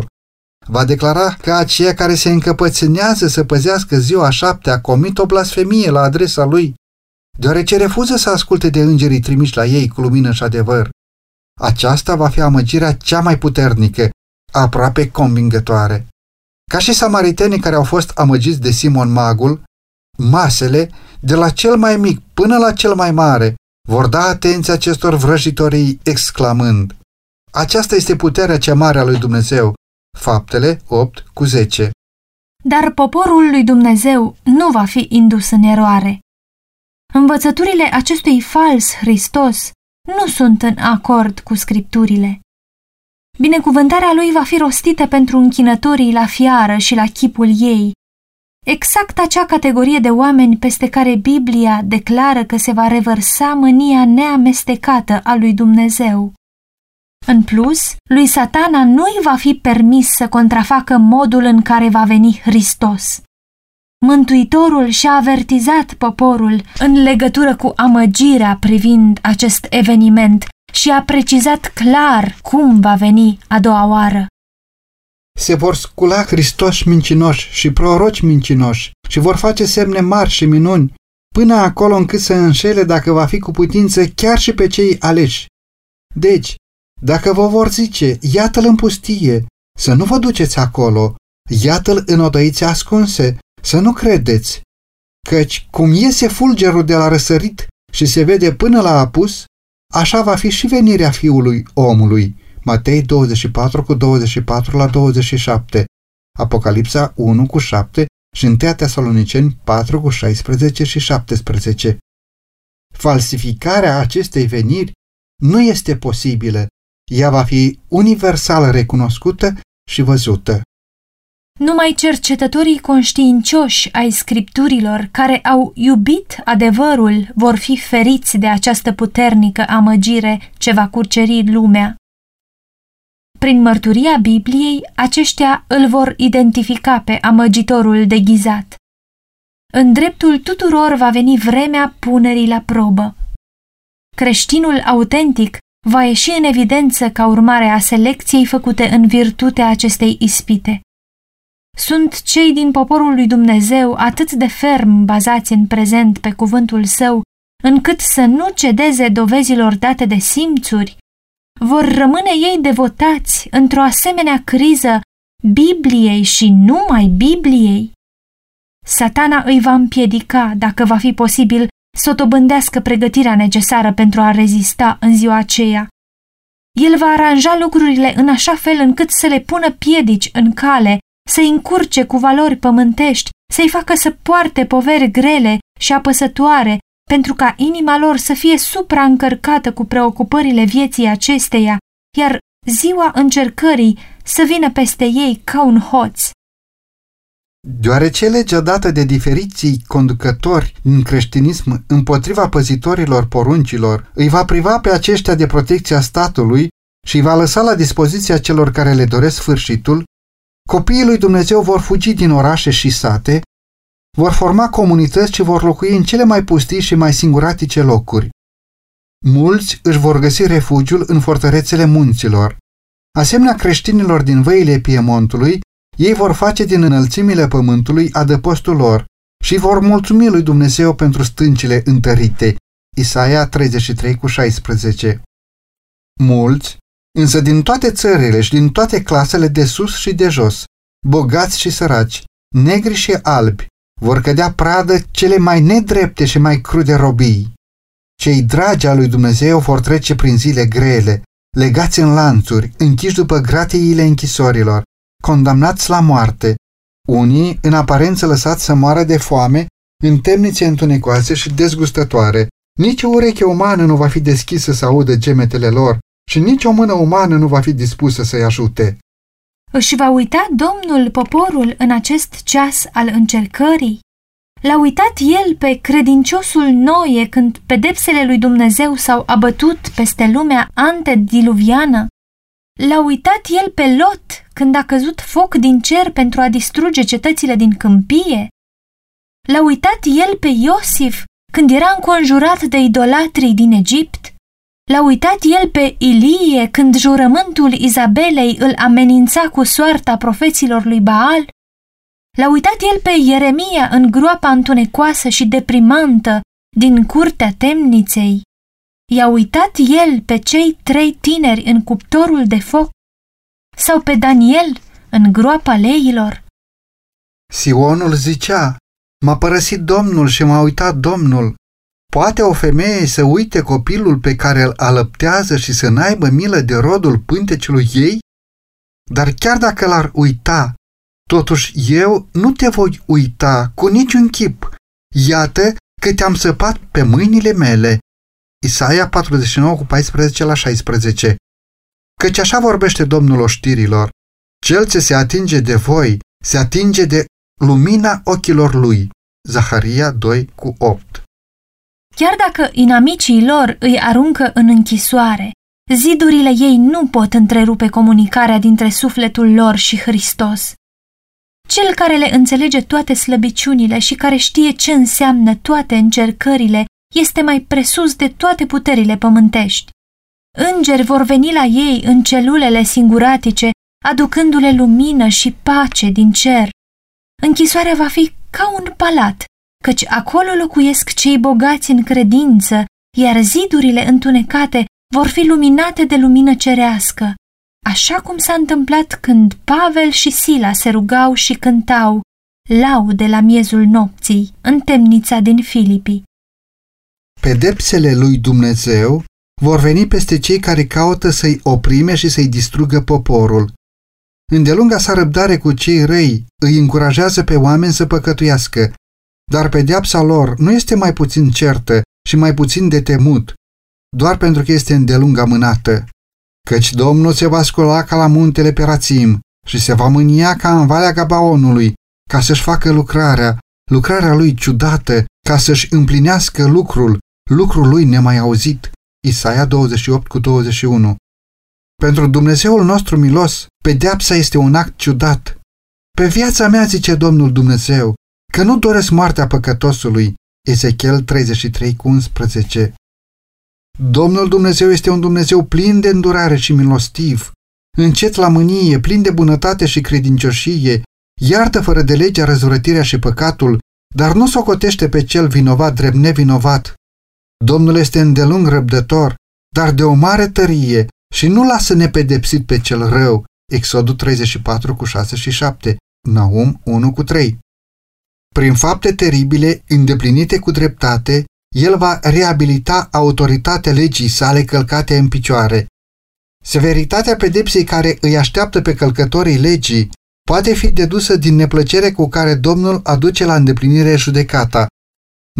Va declara că aceia care se încăpățânează să păzească ziua șaptea comit o blasfemie la adresa lui, deoarece refuză să asculte de îngerii trimiși la ei cu lumină și adevăr. Aceasta va fi amăgirea cea mai puternică, aproape convingătoare. Ca și samaritenii care au fost amăgiți de Simon Magul, masele, de la cel mai mic până la cel mai mare, vor da atenție acestor vrăjitorii exclamând Aceasta este puterea cea mare a lui Dumnezeu. Faptele 8 cu 10 Dar poporul lui Dumnezeu nu va fi indus în eroare. Învățăturile acestui fals Hristos nu sunt în acord cu scripturile. Binecuvântarea lui va fi rostită pentru închinătorii la fiară și la chipul ei, exact acea categorie de oameni peste care Biblia declară că se va revărsa mânia neamestecată a lui Dumnezeu. În plus, lui satana nu-i va fi permis să contrafacă modul în care va veni Hristos. Mântuitorul și-a avertizat poporul în legătură cu amăgirea privind acest eveniment și a precizat clar cum va veni a doua oară. Se vor scula Hristos mincinoși și proroci mincinoși și vor face semne mari și minuni, până acolo încât să înșele dacă va fi cu putință chiar și pe cei aleși. Deci, dacă vă vor zice, iată-l în pustie, să nu vă duceți acolo, iată-l în odăițe ascunse, să nu credeți, căci cum iese fulgerul de la răsărit și se vede până la apus, așa va fi și venirea fiului omului. Matei 24 cu 24 la 27, Apocalipsa 1 cu 7 și 1 Tesaloniceni 4 cu 16 și 17. Falsificarea acestei veniri nu este posibilă, ea va fi universal recunoscută și văzută. Numai cercetătorii conștiincioși ai scripturilor care au iubit adevărul vor fi feriți de această puternică amăgire ce va curceri lumea. Prin mărturia Bibliei, aceștia îl vor identifica pe amăgitorul deghizat. În dreptul tuturor va veni vremea punerii la probă. Creștinul autentic va ieși în evidență ca urmare a selecției făcute în virtutea acestei ispite. Sunt cei din poporul lui Dumnezeu atât de ferm bazați în prezent pe cuvântul său, încât să nu cedeze dovezilor date de simțuri, vor rămâne ei devotați într-o asemenea criză Bibliei și numai Bibliei? Satana îi va împiedica, dacă va fi posibil, să o dobândească pregătirea necesară pentru a rezista în ziua aceea. El va aranja lucrurile în așa fel încât să le pună piedici în cale să-i încurce cu valori pământești, să-i facă să poarte poveri grele și apăsătoare, pentru ca inima lor să fie supraîncărcată cu preocupările vieții acesteia, iar ziua încercării să vină peste ei ca un hoț. Deoarece legea dată de diferiții conducători din creștinism împotriva păzitorilor poruncilor îi va priva pe aceștia de protecția statului și îi va lăsa la dispoziția celor care le doresc sfârșitul, Copiii lui Dumnezeu vor fugi din orașe și sate, vor forma comunități ce vor locui în cele mai pustii și mai singuratice locuri. Mulți își vor găsi refugiul în fortărețele munților. Asemenea creștinilor din văile Piemontului, ei vor face din înălțimile pământului adăpostul lor și vor mulțumi lui Dumnezeu pentru stâncile întărite, Isaia 33 cu 16 Mulți, însă din toate țările și din toate clasele de sus și de jos, bogați și săraci, negri și albi, vor cădea pradă cele mai nedrepte și mai crude robii. Cei dragi al lui Dumnezeu vor trece prin zile grele, legați în lanțuri, închiși după gratiile închisorilor, condamnați la moarte, unii în aparență lăsați să moară de foame în temnițe întunecoase și dezgustătoare. Nici o ureche umană nu va fi deschisă să audă gemetele lor și nici o mână umană nu va fi dispusă să-i ajute. Își va uita Domnul poporul în acest ceas al încercării? L-a uitat el pe credinciosul Noie când pedepsele lui Dumnezeu s-au abătut peste lumea antediluviană? L-a uitat el pe Lot când a căzut foc din cer pentru a distruge cetățile din câmpie? L-a uitat el pe Iosif când era înconjurat de idolatrii din Egipt? L-a uitat el pe Ilie când jurământul Izabelei îl amenința cu soarta profeților lui Baal? L-a uitat el pe Ieremia în groapa întunecoasă și deprimantă din curtea temniței? I-a uitat el pe cei trei tineri în cuptorul de foc? Sau pe Daniel în groapa leilor? Sionul zicea, m-a părăsit Domnul și m-a uitat Domnul. Poate o femeie să uite copilul pe care îl alăptează și să n-aibă milă de rodul pântecelui ei? Dar chiar dacă l-ar uita, totuși eu nu te voi uita cu niciun chip. Iată că te-am săpat pe mâinile mele. Isaia 49 cu 14 la 16 Căci așa vorbește Domnul oștirilor, cel ce se atinge de voi, se atinge de lumina ochilor lui. Zaharia 2 cu 8 Chiar dacă inamicii lor îi aruncă în închisoare, zidurile ei nu pot întrerupe comunicarea dintre sufletul lor și Hristos. Cel care le înțelege toate slăbiciunile și care știe ce înseamnă toate încercările este mai presus de toate puterile pământești. Îngeri vor veni la ei în celulele singuratice, aducându-le lumină și pace din cer. Închisoarea va fi ca un palat, căci acolo locuiesc cei bogați în credință, iar zidurile întunecate vor fi luminate de lumină cerească, așa cum s-a întâmplat când Pavel și Sila se rugau și cântau laude la miezul nopții în temnița din Filipii. Pedepsele lui Dumnezeu vor veni peste cei care caută să-i oprime și să-i distrugă poporul. Îndelunga sa răbdare cu cei răi îi încurajează pe oameni să păcătuiască, dar pedeapsa lor nu este mai puțin certă și mai puțin de temut, doar pentru că este îndelung amânată. Căci Domnul se va scula ca la muntele Perațim și se va mânia ca în Valea Gabaonului, ca să-și facă lucrarea, lucrarea lui ciudată, ca să-și împlinească lucrul, lucrul lui nemai auzit. Isaia 28 cu 21 Pentru Dumnezeul nostru milos, pedeapsa este un act ciudat. Pe viața mea, zice Domnul Dumnezeu, că nu doresc moartea păcătosului. Ezechiel 33 cu 11 Domnul Dumnezeu este un Dumnezeu plin de îndurare și milostiv, încet la mânie, plin de bunătate și credincioșie, iartă fără de legea răzvrătirea și păcatul, dar nu socotește pe cel vinovat drept nevinovat. Domnul este îndelung răbdător, dar de o mare tărie și nu lasă nepedepsit pe cel rău. Exodul 34 cu 6 și 7, Naum 1 cu 3. Prin fapte teribile, îndeplinite cu dreptate, el va reabilita autoritatea legii sale călcate în picioare. Severitatea pedepsei care îi așteaptă pe călcătorii legii poate fi dedusă din neplăcere cu care Domnul aduce la îndeplinire judecata.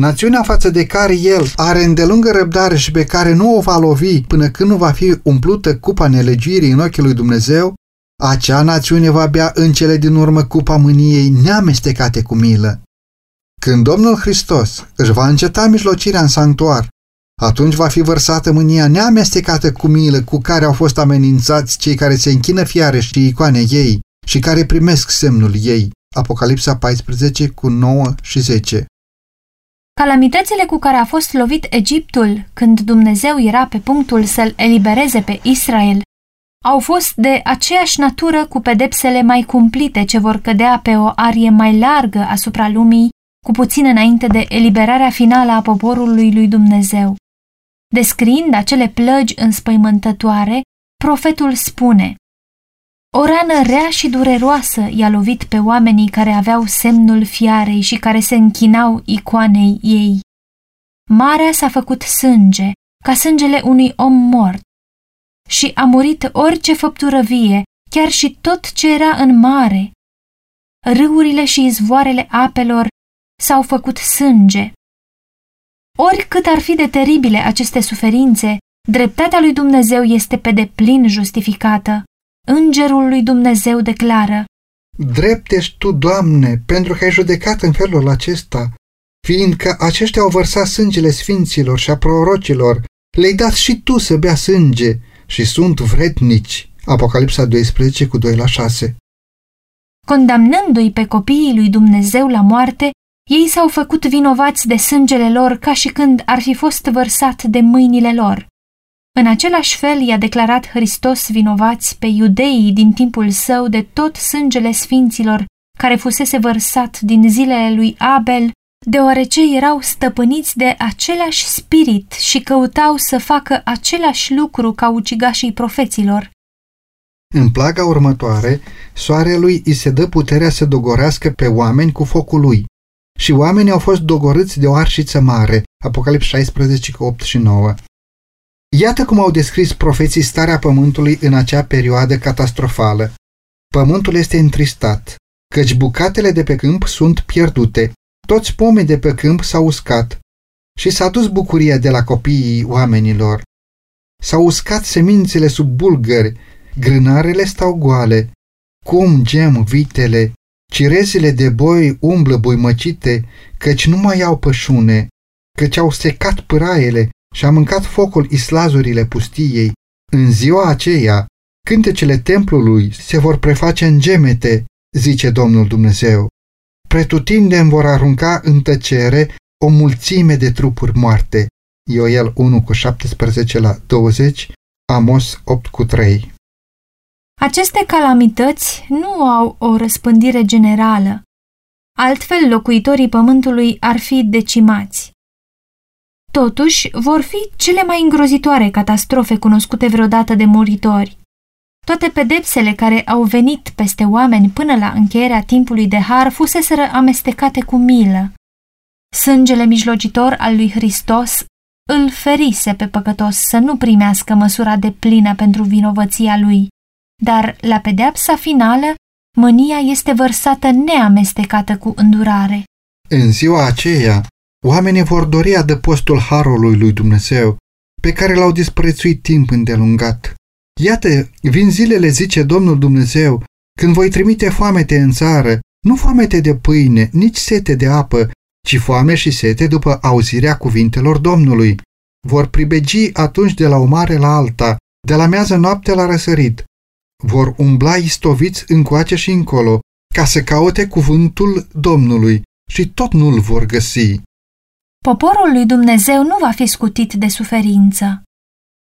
Națiunea față de care el are îndelungă răbdare și pe care nu o va lovi până când nu va fi umplută cupa nelegirii în ochii lui Dumnezeu, acea națiune va bea în cele din urmă cupa mâniei neamestecate cu milă. Când Domnul Hristos își va înceta mijlocirea în sanctuar, atunci va fi vărsată mânia neamestecată cu milă cu care au fost amenințați cei care se închină fiare și icoane ei și care primesc semnul ei. Apocalipsa 14 cu 9 și 10 Calamitățile cu care a fost lovit Egiptul când Dumnezeu era pe punctul să-l elibereze pe Israel au fost de aceeași natură cu pedepsele mai cumplite ce vor cădea pe o arie mai largă asupra lumii cu puțin înainte de eliberarea finală a poporului lui Dumnezeu. Descriind acele plăgi înspăimântătoare, profetul spune O rană rea și dureroasă i-a lovit pe oamenii care aveau semnul fiarei și care se închinau icoanei ei. Marea s-a făcut sânge, ca sângele unui om mort, și a murit orice făptură vie, chiar și tot ce era în mare. Râurile și izvoarele apelor s-au făcut sânge. Oricât ar fi de teribile aceste suferințe, dreptatea lui Dumnezeu este pe deplin justificată. Îngerul lui Dumnezeu declară, Drept ești tu, Doamne, pentru că ai judecat în felul acesta, fiindcă aceștia au vărsat sângele sfinților și a prorocilor, le-ai dat și tu să bea sânge și sunt vrednici. Apocalipsa 12 cu 2 la 6 Condamnându-i pe copiii lui Dumnezeu la moarte, ei s-au făcut vinovați de sângele lor ca și când ar fi fost vărsat de mâinile lor. În același fel i-a declarat Hristos vinovați pe iudeii din timpul său de tot sângele sfinților care fusese vărsat din zilele lui Abel, deoarece erau stăpâniți de același spirit și căutau să facă același lucru ca ucigașii profeților. În plaga următoare, soarelui îi se dă puterea să dogorească pe oameni cu focul lui. Și oamenii au fost dogorâți de o arșiță mare, Apocalips 16, 8 și 9. Iată cum au descris profeții starea pământului în acea perioadă catastrofală. Pământul este întristat, căci bucatele de pe câmp sunt pierdute, toți pomii de pe câmp s-au uscat și s-a dus bucuria de la copiii oamenilor. S-au uscat semințele sub bulgări, grânarele stau goale, cum gem vitele, cirezile de boi umblă buimăcite, căci nu mai au pășune, căci au secat pâraiele și a mâncat focul islazurile pustiei. În ziua aceea, cântecele templului se vor preface în gemete, zice Domnul Dumnezeu. Pretutindem vor arunca în tăcere o mulțime de trupuri moarte. Ioel 1 cu 17 la 20, Amos 8 cu 3. Aceste calamități nu au o răspândire generală. Altfel, locuitorii pământului ar fi decimați. Totuși, vor fi cele mai îngrozitoare catastrofe cunoscute vreodată de muritori. Toate pedepsele care au venit peste oameni până la încheierea timpului de har fuseseră amestecate cu milă. Sângele mijlocitor al lui Hristos îl ferise pe păcătos să nu primească măsura de plină pentru vinovăția lui, dar la pedeapsa finală mânia este vărsată neamestecată cu îndurare. În ziua aceea, oamenii vor dori adăpostul harului lui Dumnezeu, pe care l-au disprețuit timp îndelungat. Iată, vin zilele, zice Domnul Dumnezeu, când voi trimite foamete în țară, nu foamete de pâine, nici sete de apă, ci foame și sete după auzirea cuvintelor Domnului. Vor pribegi atunci de la o mare la alta, de la mează noapte la răsărit. Vor umbla istoviți încoace și încolo, ca să caute cuvântul Domnului și tot nu-l vor găsi. Poporul lui Dumnezeu nu va fi scutit de suferință.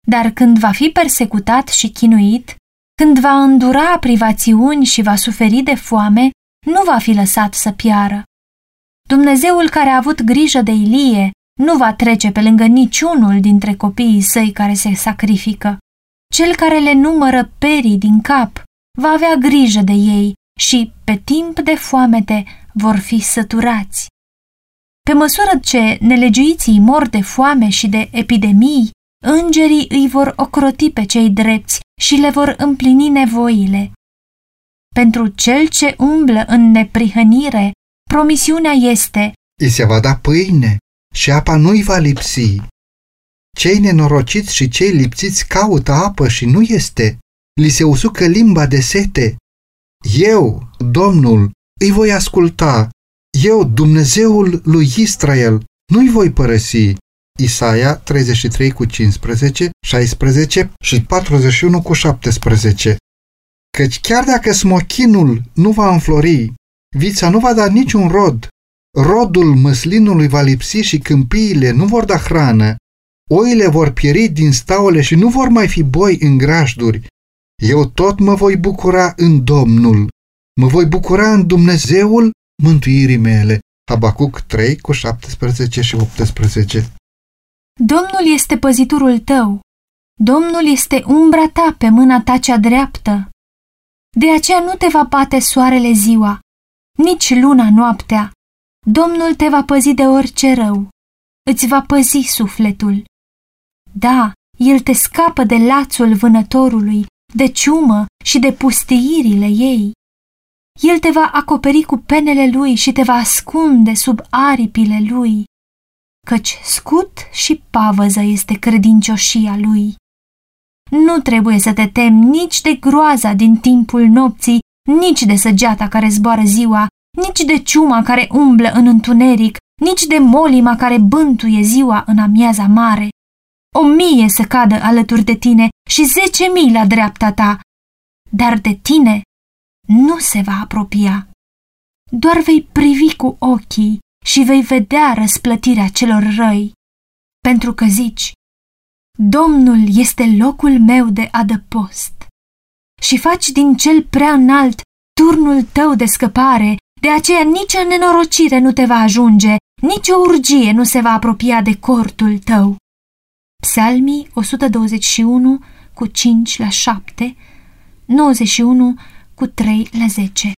Dar când va fi persecutat și chinuit, când va îndura privațiuni și va suferi de foame, nu va fi lăsat să piară. Dumnezeul care a avut grijă de Ilie nu va trece pe lângă niciunul dintre copiii săi care se sacrifică. Cel care le numără perii din cap va avea grijă de ei și, pe timp de foamete, vor fi săturați. Pe măsură ce nelegiuiții mor de foame și de epidemii, Îngerii îi vor ocroti pe cei drepți și le vor împlini nevoile. Pentru cel ce umblă în neprihănire, promisiunea este Îi se va da pâine și apa nu-i va lipsi. Cei nenorociți și cei lipsiți caută apă și nu este. Li se usucă limba de sete. Eu, Domnul, îi voi asculta. Eu, Dumnezeul lui Israel, nu-i voi părăsi. Isaia 33 cu 15, 16 și 41 cu 17. Căci chiar dacă smochinul nu va înflori, vița nu va da niciun rod, rodul măslinului va lipsi și câmpiile nu vor da hrană, oile vor pieri din staule și nu vor mai fi boi în grajduri, eu tot mă voi bucura în Domnul, mă voi bucura în Dumnezeul mântuirii mele. Habacuc 3 cu 17 și 18 Domnul este păziturul tău. Domnul este umbra ta pe mâna ta cea dreaptă. De aceea nu te va bate soarele ziua, nici luna noaptea. Domnul te va păzi de orice rău. Îți va păzi sufletul. Da, el te scapă de lațul vânătorului, de ciumă și de pustiirile ei. El te va acoperi cu penele lui și te va ascunde sub aripile lui, căci scut și pavăză este credincioșia lui. Nu trebuie să te temi nici de groaza din timpul nopții, nici de săgeata care zboară ziua, nici de ciuma care umblă în întuneric, nici de molima care bântuie ziua în amiaza mare. O mie să cadă alături de tine și zece mii la dreapta ta, dar de tine nu se va apropia. Doar vei privi cu ochii și vei vedea răsplătirea celor răi, pentru că zici, Domnul este locul meu de adăpost și faci din cel prea înalt turnul tău de scăpare, de aceea nicio nenorocire nu te va ajunge, nici o urgie nu se va apropia de cortul tău. Psalmii 121 cu 5 la 7, 91 cu 3 la 10.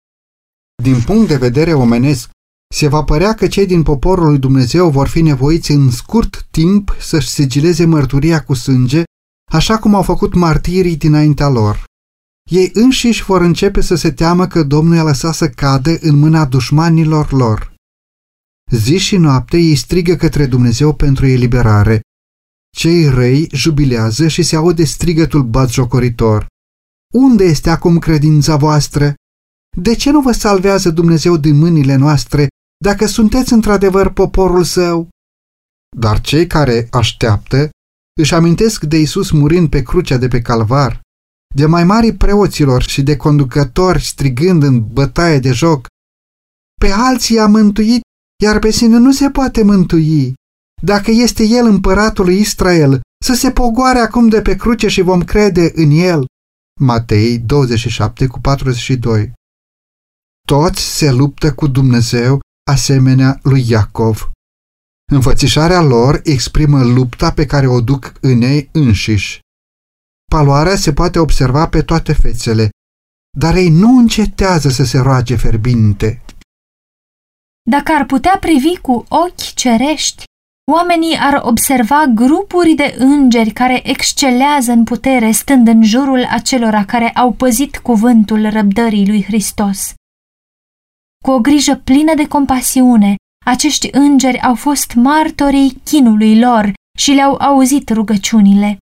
Din punct de vedere omenesc, se va părea că cei din poporul lui Dumnezeu vor fi nevoiți în scurt timp să-și sigileze mărturia cu sânge, așa cum au făcut martirii dinaintea lor. Ei înșiși vor începe să se teamă că Domnul i-a lăsat să cadă în mâna dușmanilor lor. Zi și noapte ei strigă către Dumnezeu pentru eliberare. Cei răi jubilează și se aude strigătul batjocoritor. Unde este acum credința voastră? De ce nu vă salvează Dumnezeu din mâinile noastre dacă sunteți într-adevăr poporul său? Dar cei care așteaptă își amintesc de Isus murind pe crucea de pe calvar, de mai mari preoților și de conducători strigând în bătaie de joc, pe alții a mântuit, iar pe sine nu se poate mântui. Dacă este el împăratul lui Israel, să se pogoare acum de pe cruce și vom crede în el. Matei 27 cu 42 Toți se luptă cu Dumnezeu asemenea lui Iacov. Înfățișarea lor exprimă lupta pe care o duc în ei înșiși. Paloarea se poate observa pe toate fețele, dar ei nu încetează să se roage ferbinte. Dacă ar putea privi cu ochi cerești, oamenii ar observa grupuri de îngeri care excelează în putere stând în jurul acelora care au păzit cuvântul răbdării lui Hristos. Cu o grijă plină de compasiune, acești îngeri au fost martorii chinului lor și le-au auzit rugăciunile.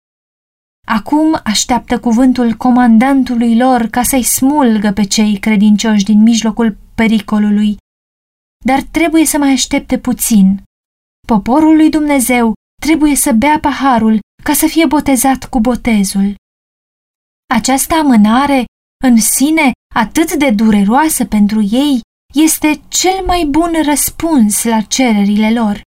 Acum așteaptă cuvântul comandantului lor ca să-i smulgă pe cei credincioși din mijlocul pericolului. Dar trebuie să mai aștepte puțin. Poporul lui Dumnezeu trebuie să bea paharul ca să fie botezat cu botezul. Această amânare, în sine atât de dureroasă pentru ei, este cel mai bun răspuns la cererile lor.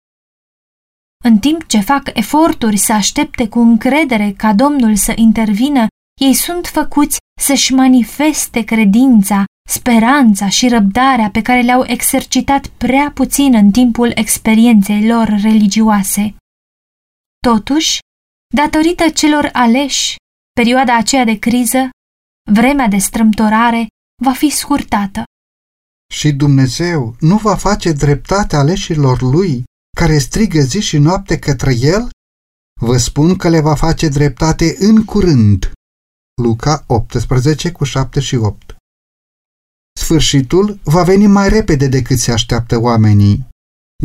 În timp ce fac eforturi să aștepte cu încredere ca Domnul să intervină, ei sunt făcuți să-și manifeste credința, speranța și răbdarea pe care le-au exercitat prea puțin în timpul experienței lor religioase. Totuși, datorită celor aleși, perioada aceea de criză, vremea de strâmtorare va fi scurtată. Și Dumnezeu nu va face dreptate aleșilor lui, care strigă zi și noapte către el? Vă spun că le va face dreptate în curând. Luca 18 cu 7 și 8 Sfârșitul va veni mai repede decât se așteaptă oamenii.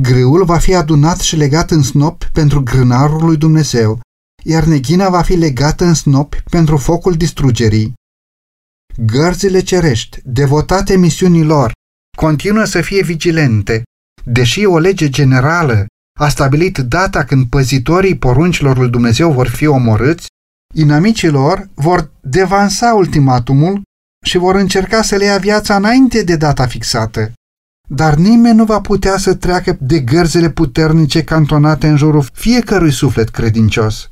Grâul va fi adunat și legat în snopi pentru grânarul lui Dumnezeu, iar neghina va fi legată în snopi pentru focul distrugerii. Gărzile cerești, devotate misiunilor, continuă să fie vigilente, deși o lege generală a stabilit data când păzitorii poruncilor lui Dumnezeu vor fi omorâți, inamicii lor vor devansa ultimatumul și vor încerca să le ia viața înainte de data fixată. Dar nimeni nu va putea să treacă de gărzile puternice cantonate în jurul fiecărui suflet credincios.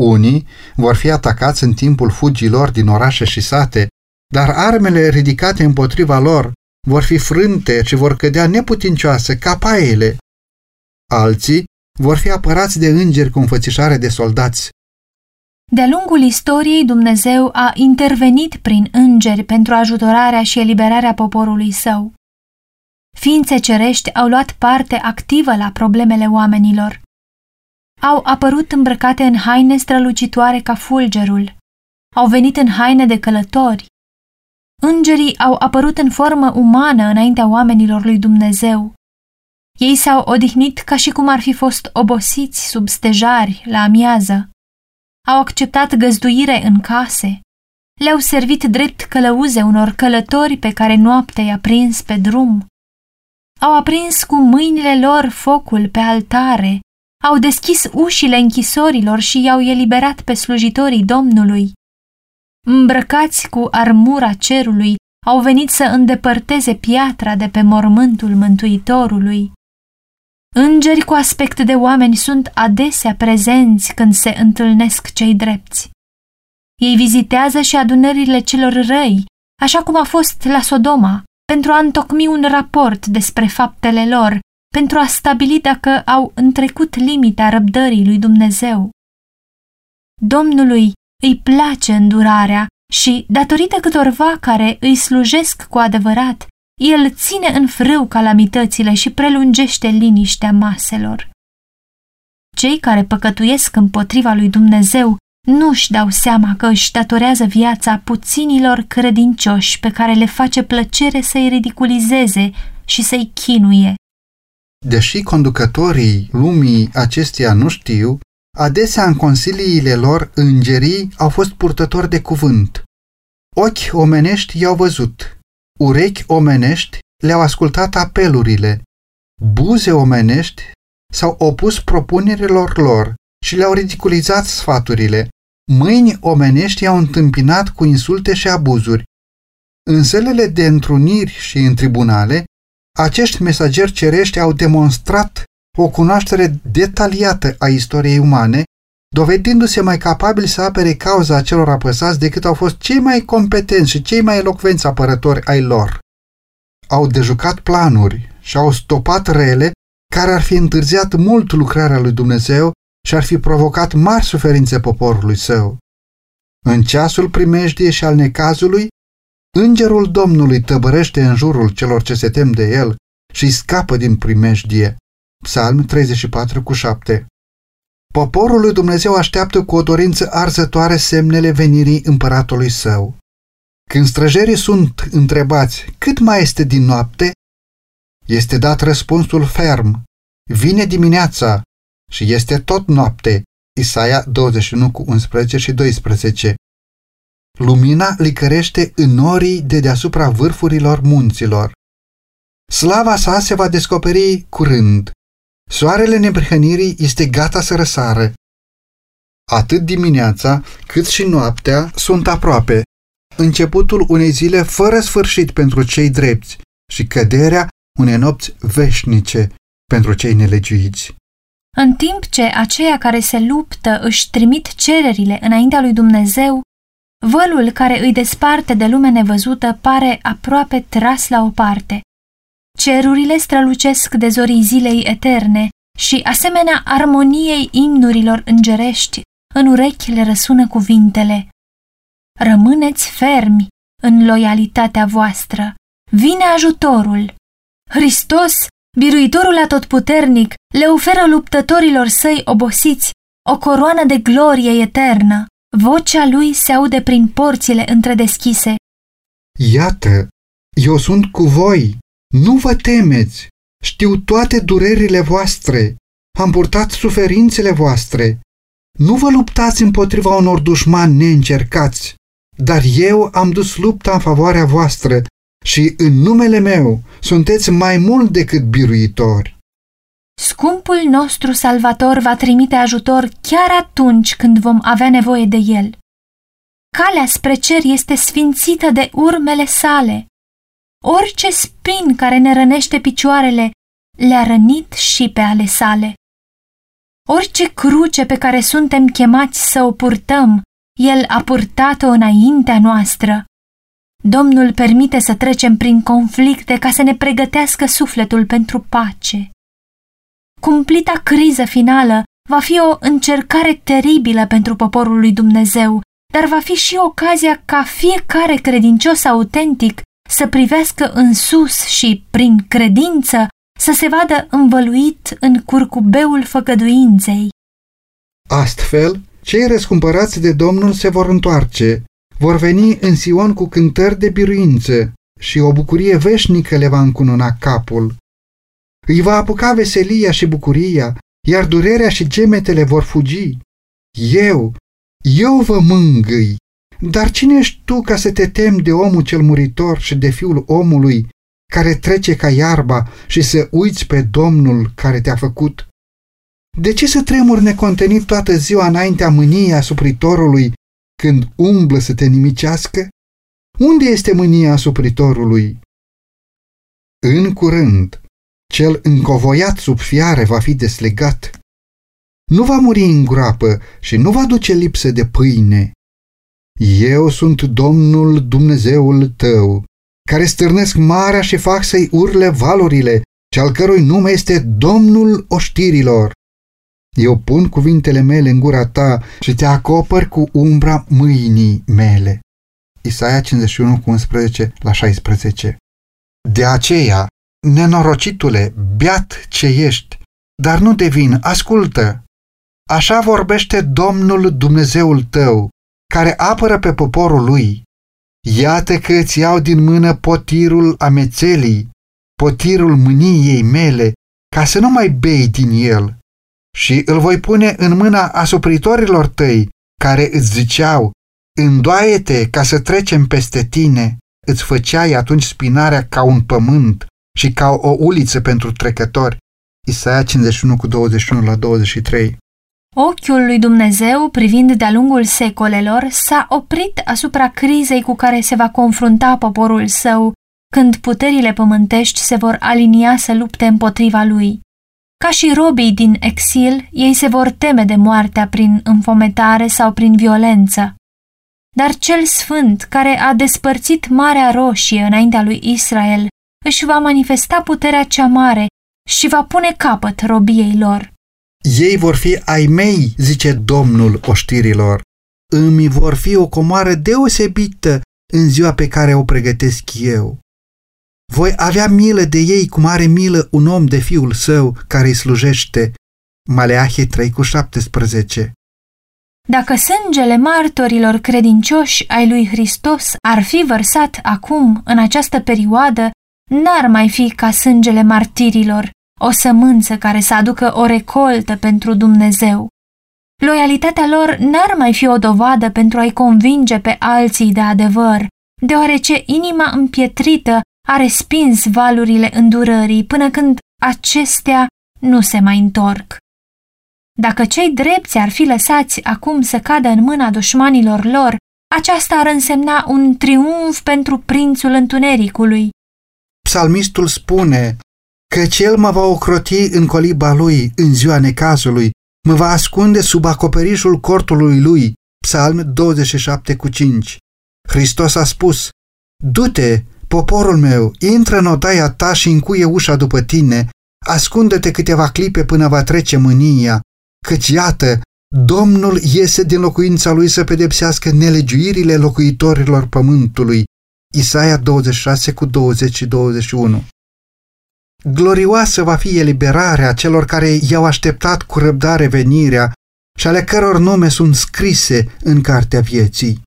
Unii vor fi atacați în timpul fugilor din orașe și sate, dar armele ridicate împotriva lor vor fi frânte și vor cădea neputincioase ca paiele. Alții vor fi apărați de îngeri cu înfățișare de soldați. De-a lungul istoriei, Dumnezeu a intervenit prin îngeri pentru ajutorarea și eliberarea poporului său. Ființe cerești au luat parte activă la problemele oamenilor. Au apărut îmbrăcate în haine strălucitoare ca fulgerul. Au venit în haine de călători. Îngerii au apărut în formă umană înaintea oamenilor lui Dumnezeu. Ei s-au odihnit ca și cum ar fi fost obosiți sub stejari la amiază. Au acceptat găzduire în case. Le-au servit drept călăuze unor călători pe care noaptea i-a prins pe drum. Au aprins cu mâinile lor focul pe altare, au deschis ușile închisorilor și i-au eliberat pe slujitorii Domnului. Îmbrăcați cu armura cerului, au venit să îndepărteze piatra de pe mormântul Mântuitorului. Îngeri cu aspect de oameni sunt adesea prezenți când se întâlnesc cei drepți. Ei vizitează și adunările celor răi, așa cum a fost la Sodoma, pentru a întocmi un raport despre faptele lor, pentru a stabili dacă au întrecut limita răbdării lui Dumnezeu. Domnului îi place îndurarea și, datorită câtorva care îi slujesc cu adevărat, el ține în frâu calamitățile și prelungește liniștea maselor. Cei care păcătuiesc împotriva lui Dumnezeu nu-și dau seama că își datorează viața puținilor credincioși pe care le face plăcere să-i ridiculizeze și să-i chinuie. Deși conducătorii lumii acesteia nu știu, adesea în consiliile lor îngerii au fost purtători de cuvânt. Ochi omenești i-au văzut, urechi omenești le-au ascultat apelurile, buze omenești s-au opus propunerilor lor și le-au ridiculizat sfaturile, mâini omenești i-au întâmpinat cu insulte și abuzuri. În selele de întruniri și în tribunale, acești mesageri cerești au demonstrat o cunoaștere detaliată a istoriei umane, dovedindu-se mai capabili să apere cauza celor apăsați decât au fost cei mai competenți și cei mai elocvenți apărători ai lor. Au dejucat planuri și au stopat rele care ar fi întârziat mult lucrarea lui Dumnezeu și ar fi provocat mari suferințe poporului său. În ceasul primejdie și al necazului, îngerul Domnului tăbărește în jurul celor ce se tem de el și scapă din primejdie. Psalm 34 cu 7 Poporul lui Dumnezeu așteaptă cu o dorință arzătoare semnele venirii împăratului său. Când străjerii sunt întrebați cât mai este din noapte, este dat răspunsul ferm. Vine dimineața și este tot noapte. Isaia 21 cu 11 și 12 Lumina licărește în norii de deasupra vârfurilor munților. Slava sa se va descoperi curând. Soarele neprihănirii este gata să răsară. Atât dimineața cât și noaptea sunt aproape, începutul unei zile fără sfârșit pentru cei drepți și căderea unei nopți veșnice pentru cei nelegiuiți. În timp ce aceia care se luptă își trimit cererile înaintea lui Dumnezeu, vălul care îi desparte de lume nevăzută pare aproape tras la o parte. Cerurile strălucesc de zorii zilei eterne și, asemenea armoniei imnurilor îngerești, în urechi le răsună cuvintele. Rămâneți fermi în loialitatea voastră. Vine ajutorul. Hristos, biruitorul atotputernic, le oferă luptătorilor săi obosiți o coroană de glorie eternă. Vocea lui se aude prin porțile întredeschise. Iată, eu sunt cu voi, nu vă temeți, știu toate durerile voastre, am purtat suferințele voastre. Nu vă luptați împotriva unor dușmani neîncercați, dar eu am dus lupta în favoarea voastră și în numele meu sunteți mai mult decât biruitori. Scumpul nostru salvator va trimite ajutor chiar atunci când vom avea nevoie de el. Calea spre cer este sfințită de urmele sale. Orice spin care ne rănește picioarele le-a rănit și pe ale sale. Orice cruce pe care suntem chemați să o purtăm, el a purtat-o înaintea noastră. Domnul permite să trecem prin conflicte ca să ne pregătească sufletul pentru pace. cumplita criză finală va fi o încercare teribilă pentru poporul lui Dumnezeu, dar va fi și ocazia ca fiecare credincios autentic să privească în sus și, prin credință, să se vadă învăluit în curcubeul făgăduinței. Astfel, cei răscumpărați de Domnul se vor întoarce, vor veni în Sion cu cântări de biruință și o bucurie veșnică le va încununa capul. Îi va apuca veselia și bucuria, iar durerea și gemetele vor fugi. Eu, eu vă mângâi, dar cine ești tu ca să te temi de omul cel muritor și de fiul omului, care trece ca iarba și să uiți pe Domnul care te-a făcut? De ce să tremuri necontenit toată ziua înaintea mâniei asupritorului când umblă să te nimicească? Unde este mânia asupritorului? În curând, cel încovoiat sub fiare va fi deslegat. Nu va muri în groapă și nu va duce lipsă de pâine. Eu sunt Domnul Dumnezeul tău, care stârnesc marea și fac să-i urle valurile, și al cărui nume este Domnul oștirilor. Eu pun cuvintele mele în gura ta și te acopăr cu umbra mâinii mele. Isaia 51 cu 11 la 16 De aceea, nenorocitule, beat ce ești, dar nu devin, ascultă. Așa vorbește Domnul Dumnezeul tău, care apără pe poporul lui. Iată că îți iau din mână potirul amețelii, potirul mâniei mele, ca să nu mai bei din el. Și îl voi pune în mâna asupritorilor tăi, care îți ziceau, îndoaie-te ca să trecem peste tine, îți făceai atunci spinarea ca un pământ și ca o uliță pentru trecători. Isaia 51 cu 21 la 23 Ochiul lui Dumnezeu, privind de-a lungul secolelor, s-a oprit asupra crizei cu care se va confrunta poporul său când puterile pământești se vor alinia să lupte împotriva lui. Ca și robii din exil, ei se vor teme de moartea prin înfometare sau prin violență. Dar cel sfânt, care a despărțit Marea Roșie înaintea lui Israel, își va manifesta puterea cea mare și va pune capăt robiei lor. Ei vor fi ai mei, zice Domnul oștirilor. Îmi vor fi o comoară deosebită în ziua pe care o pregătesc eu. Voi avea milă de ei cum are milă un om de fiul său care îi slujește. Maleahie 3 cu 17 Dacă sângele martorilor credincioși ai lui Hristos ar fi vărsat acum, în această perioadă, n-ar mai fi ca sângele martirilor, o sămânță care să aducă o recoltă pentru Dumnezeu. Loialitatea lor n-ar mai fi o dovadă pentru a-i convinge pe alții de adevăr, deoarece inima împietrită a respins valurile îndurării până când acestea nu se mai întorc. Dacă cei drepți ar fi lăsați acum să cadă în mâna dușmanilor lor, aceasta ar însemna un triumf pentru prințul întunericului. Psalmistul spune că cel mă va ocroti în coliba lui în ziua necazului, mă va ascunde sub acoperișul cortului lui. Psalm 27 cu 5. Hristos a spus, Du-te, poporul meu, intră în odaia ta și încuie ușa după tine, ascunde-te câteva clipe până va trece mânia, căci iată, Domnul iese din locuința lui să pedepsească nelegiuirile locuitorilor pământului. Isaia 26 cu 20 și 21 Glorioasă va fi eliberarea celor care i-au așteptat cu răbdare venirea și ale căror nume sunt scrise în cartea vieții.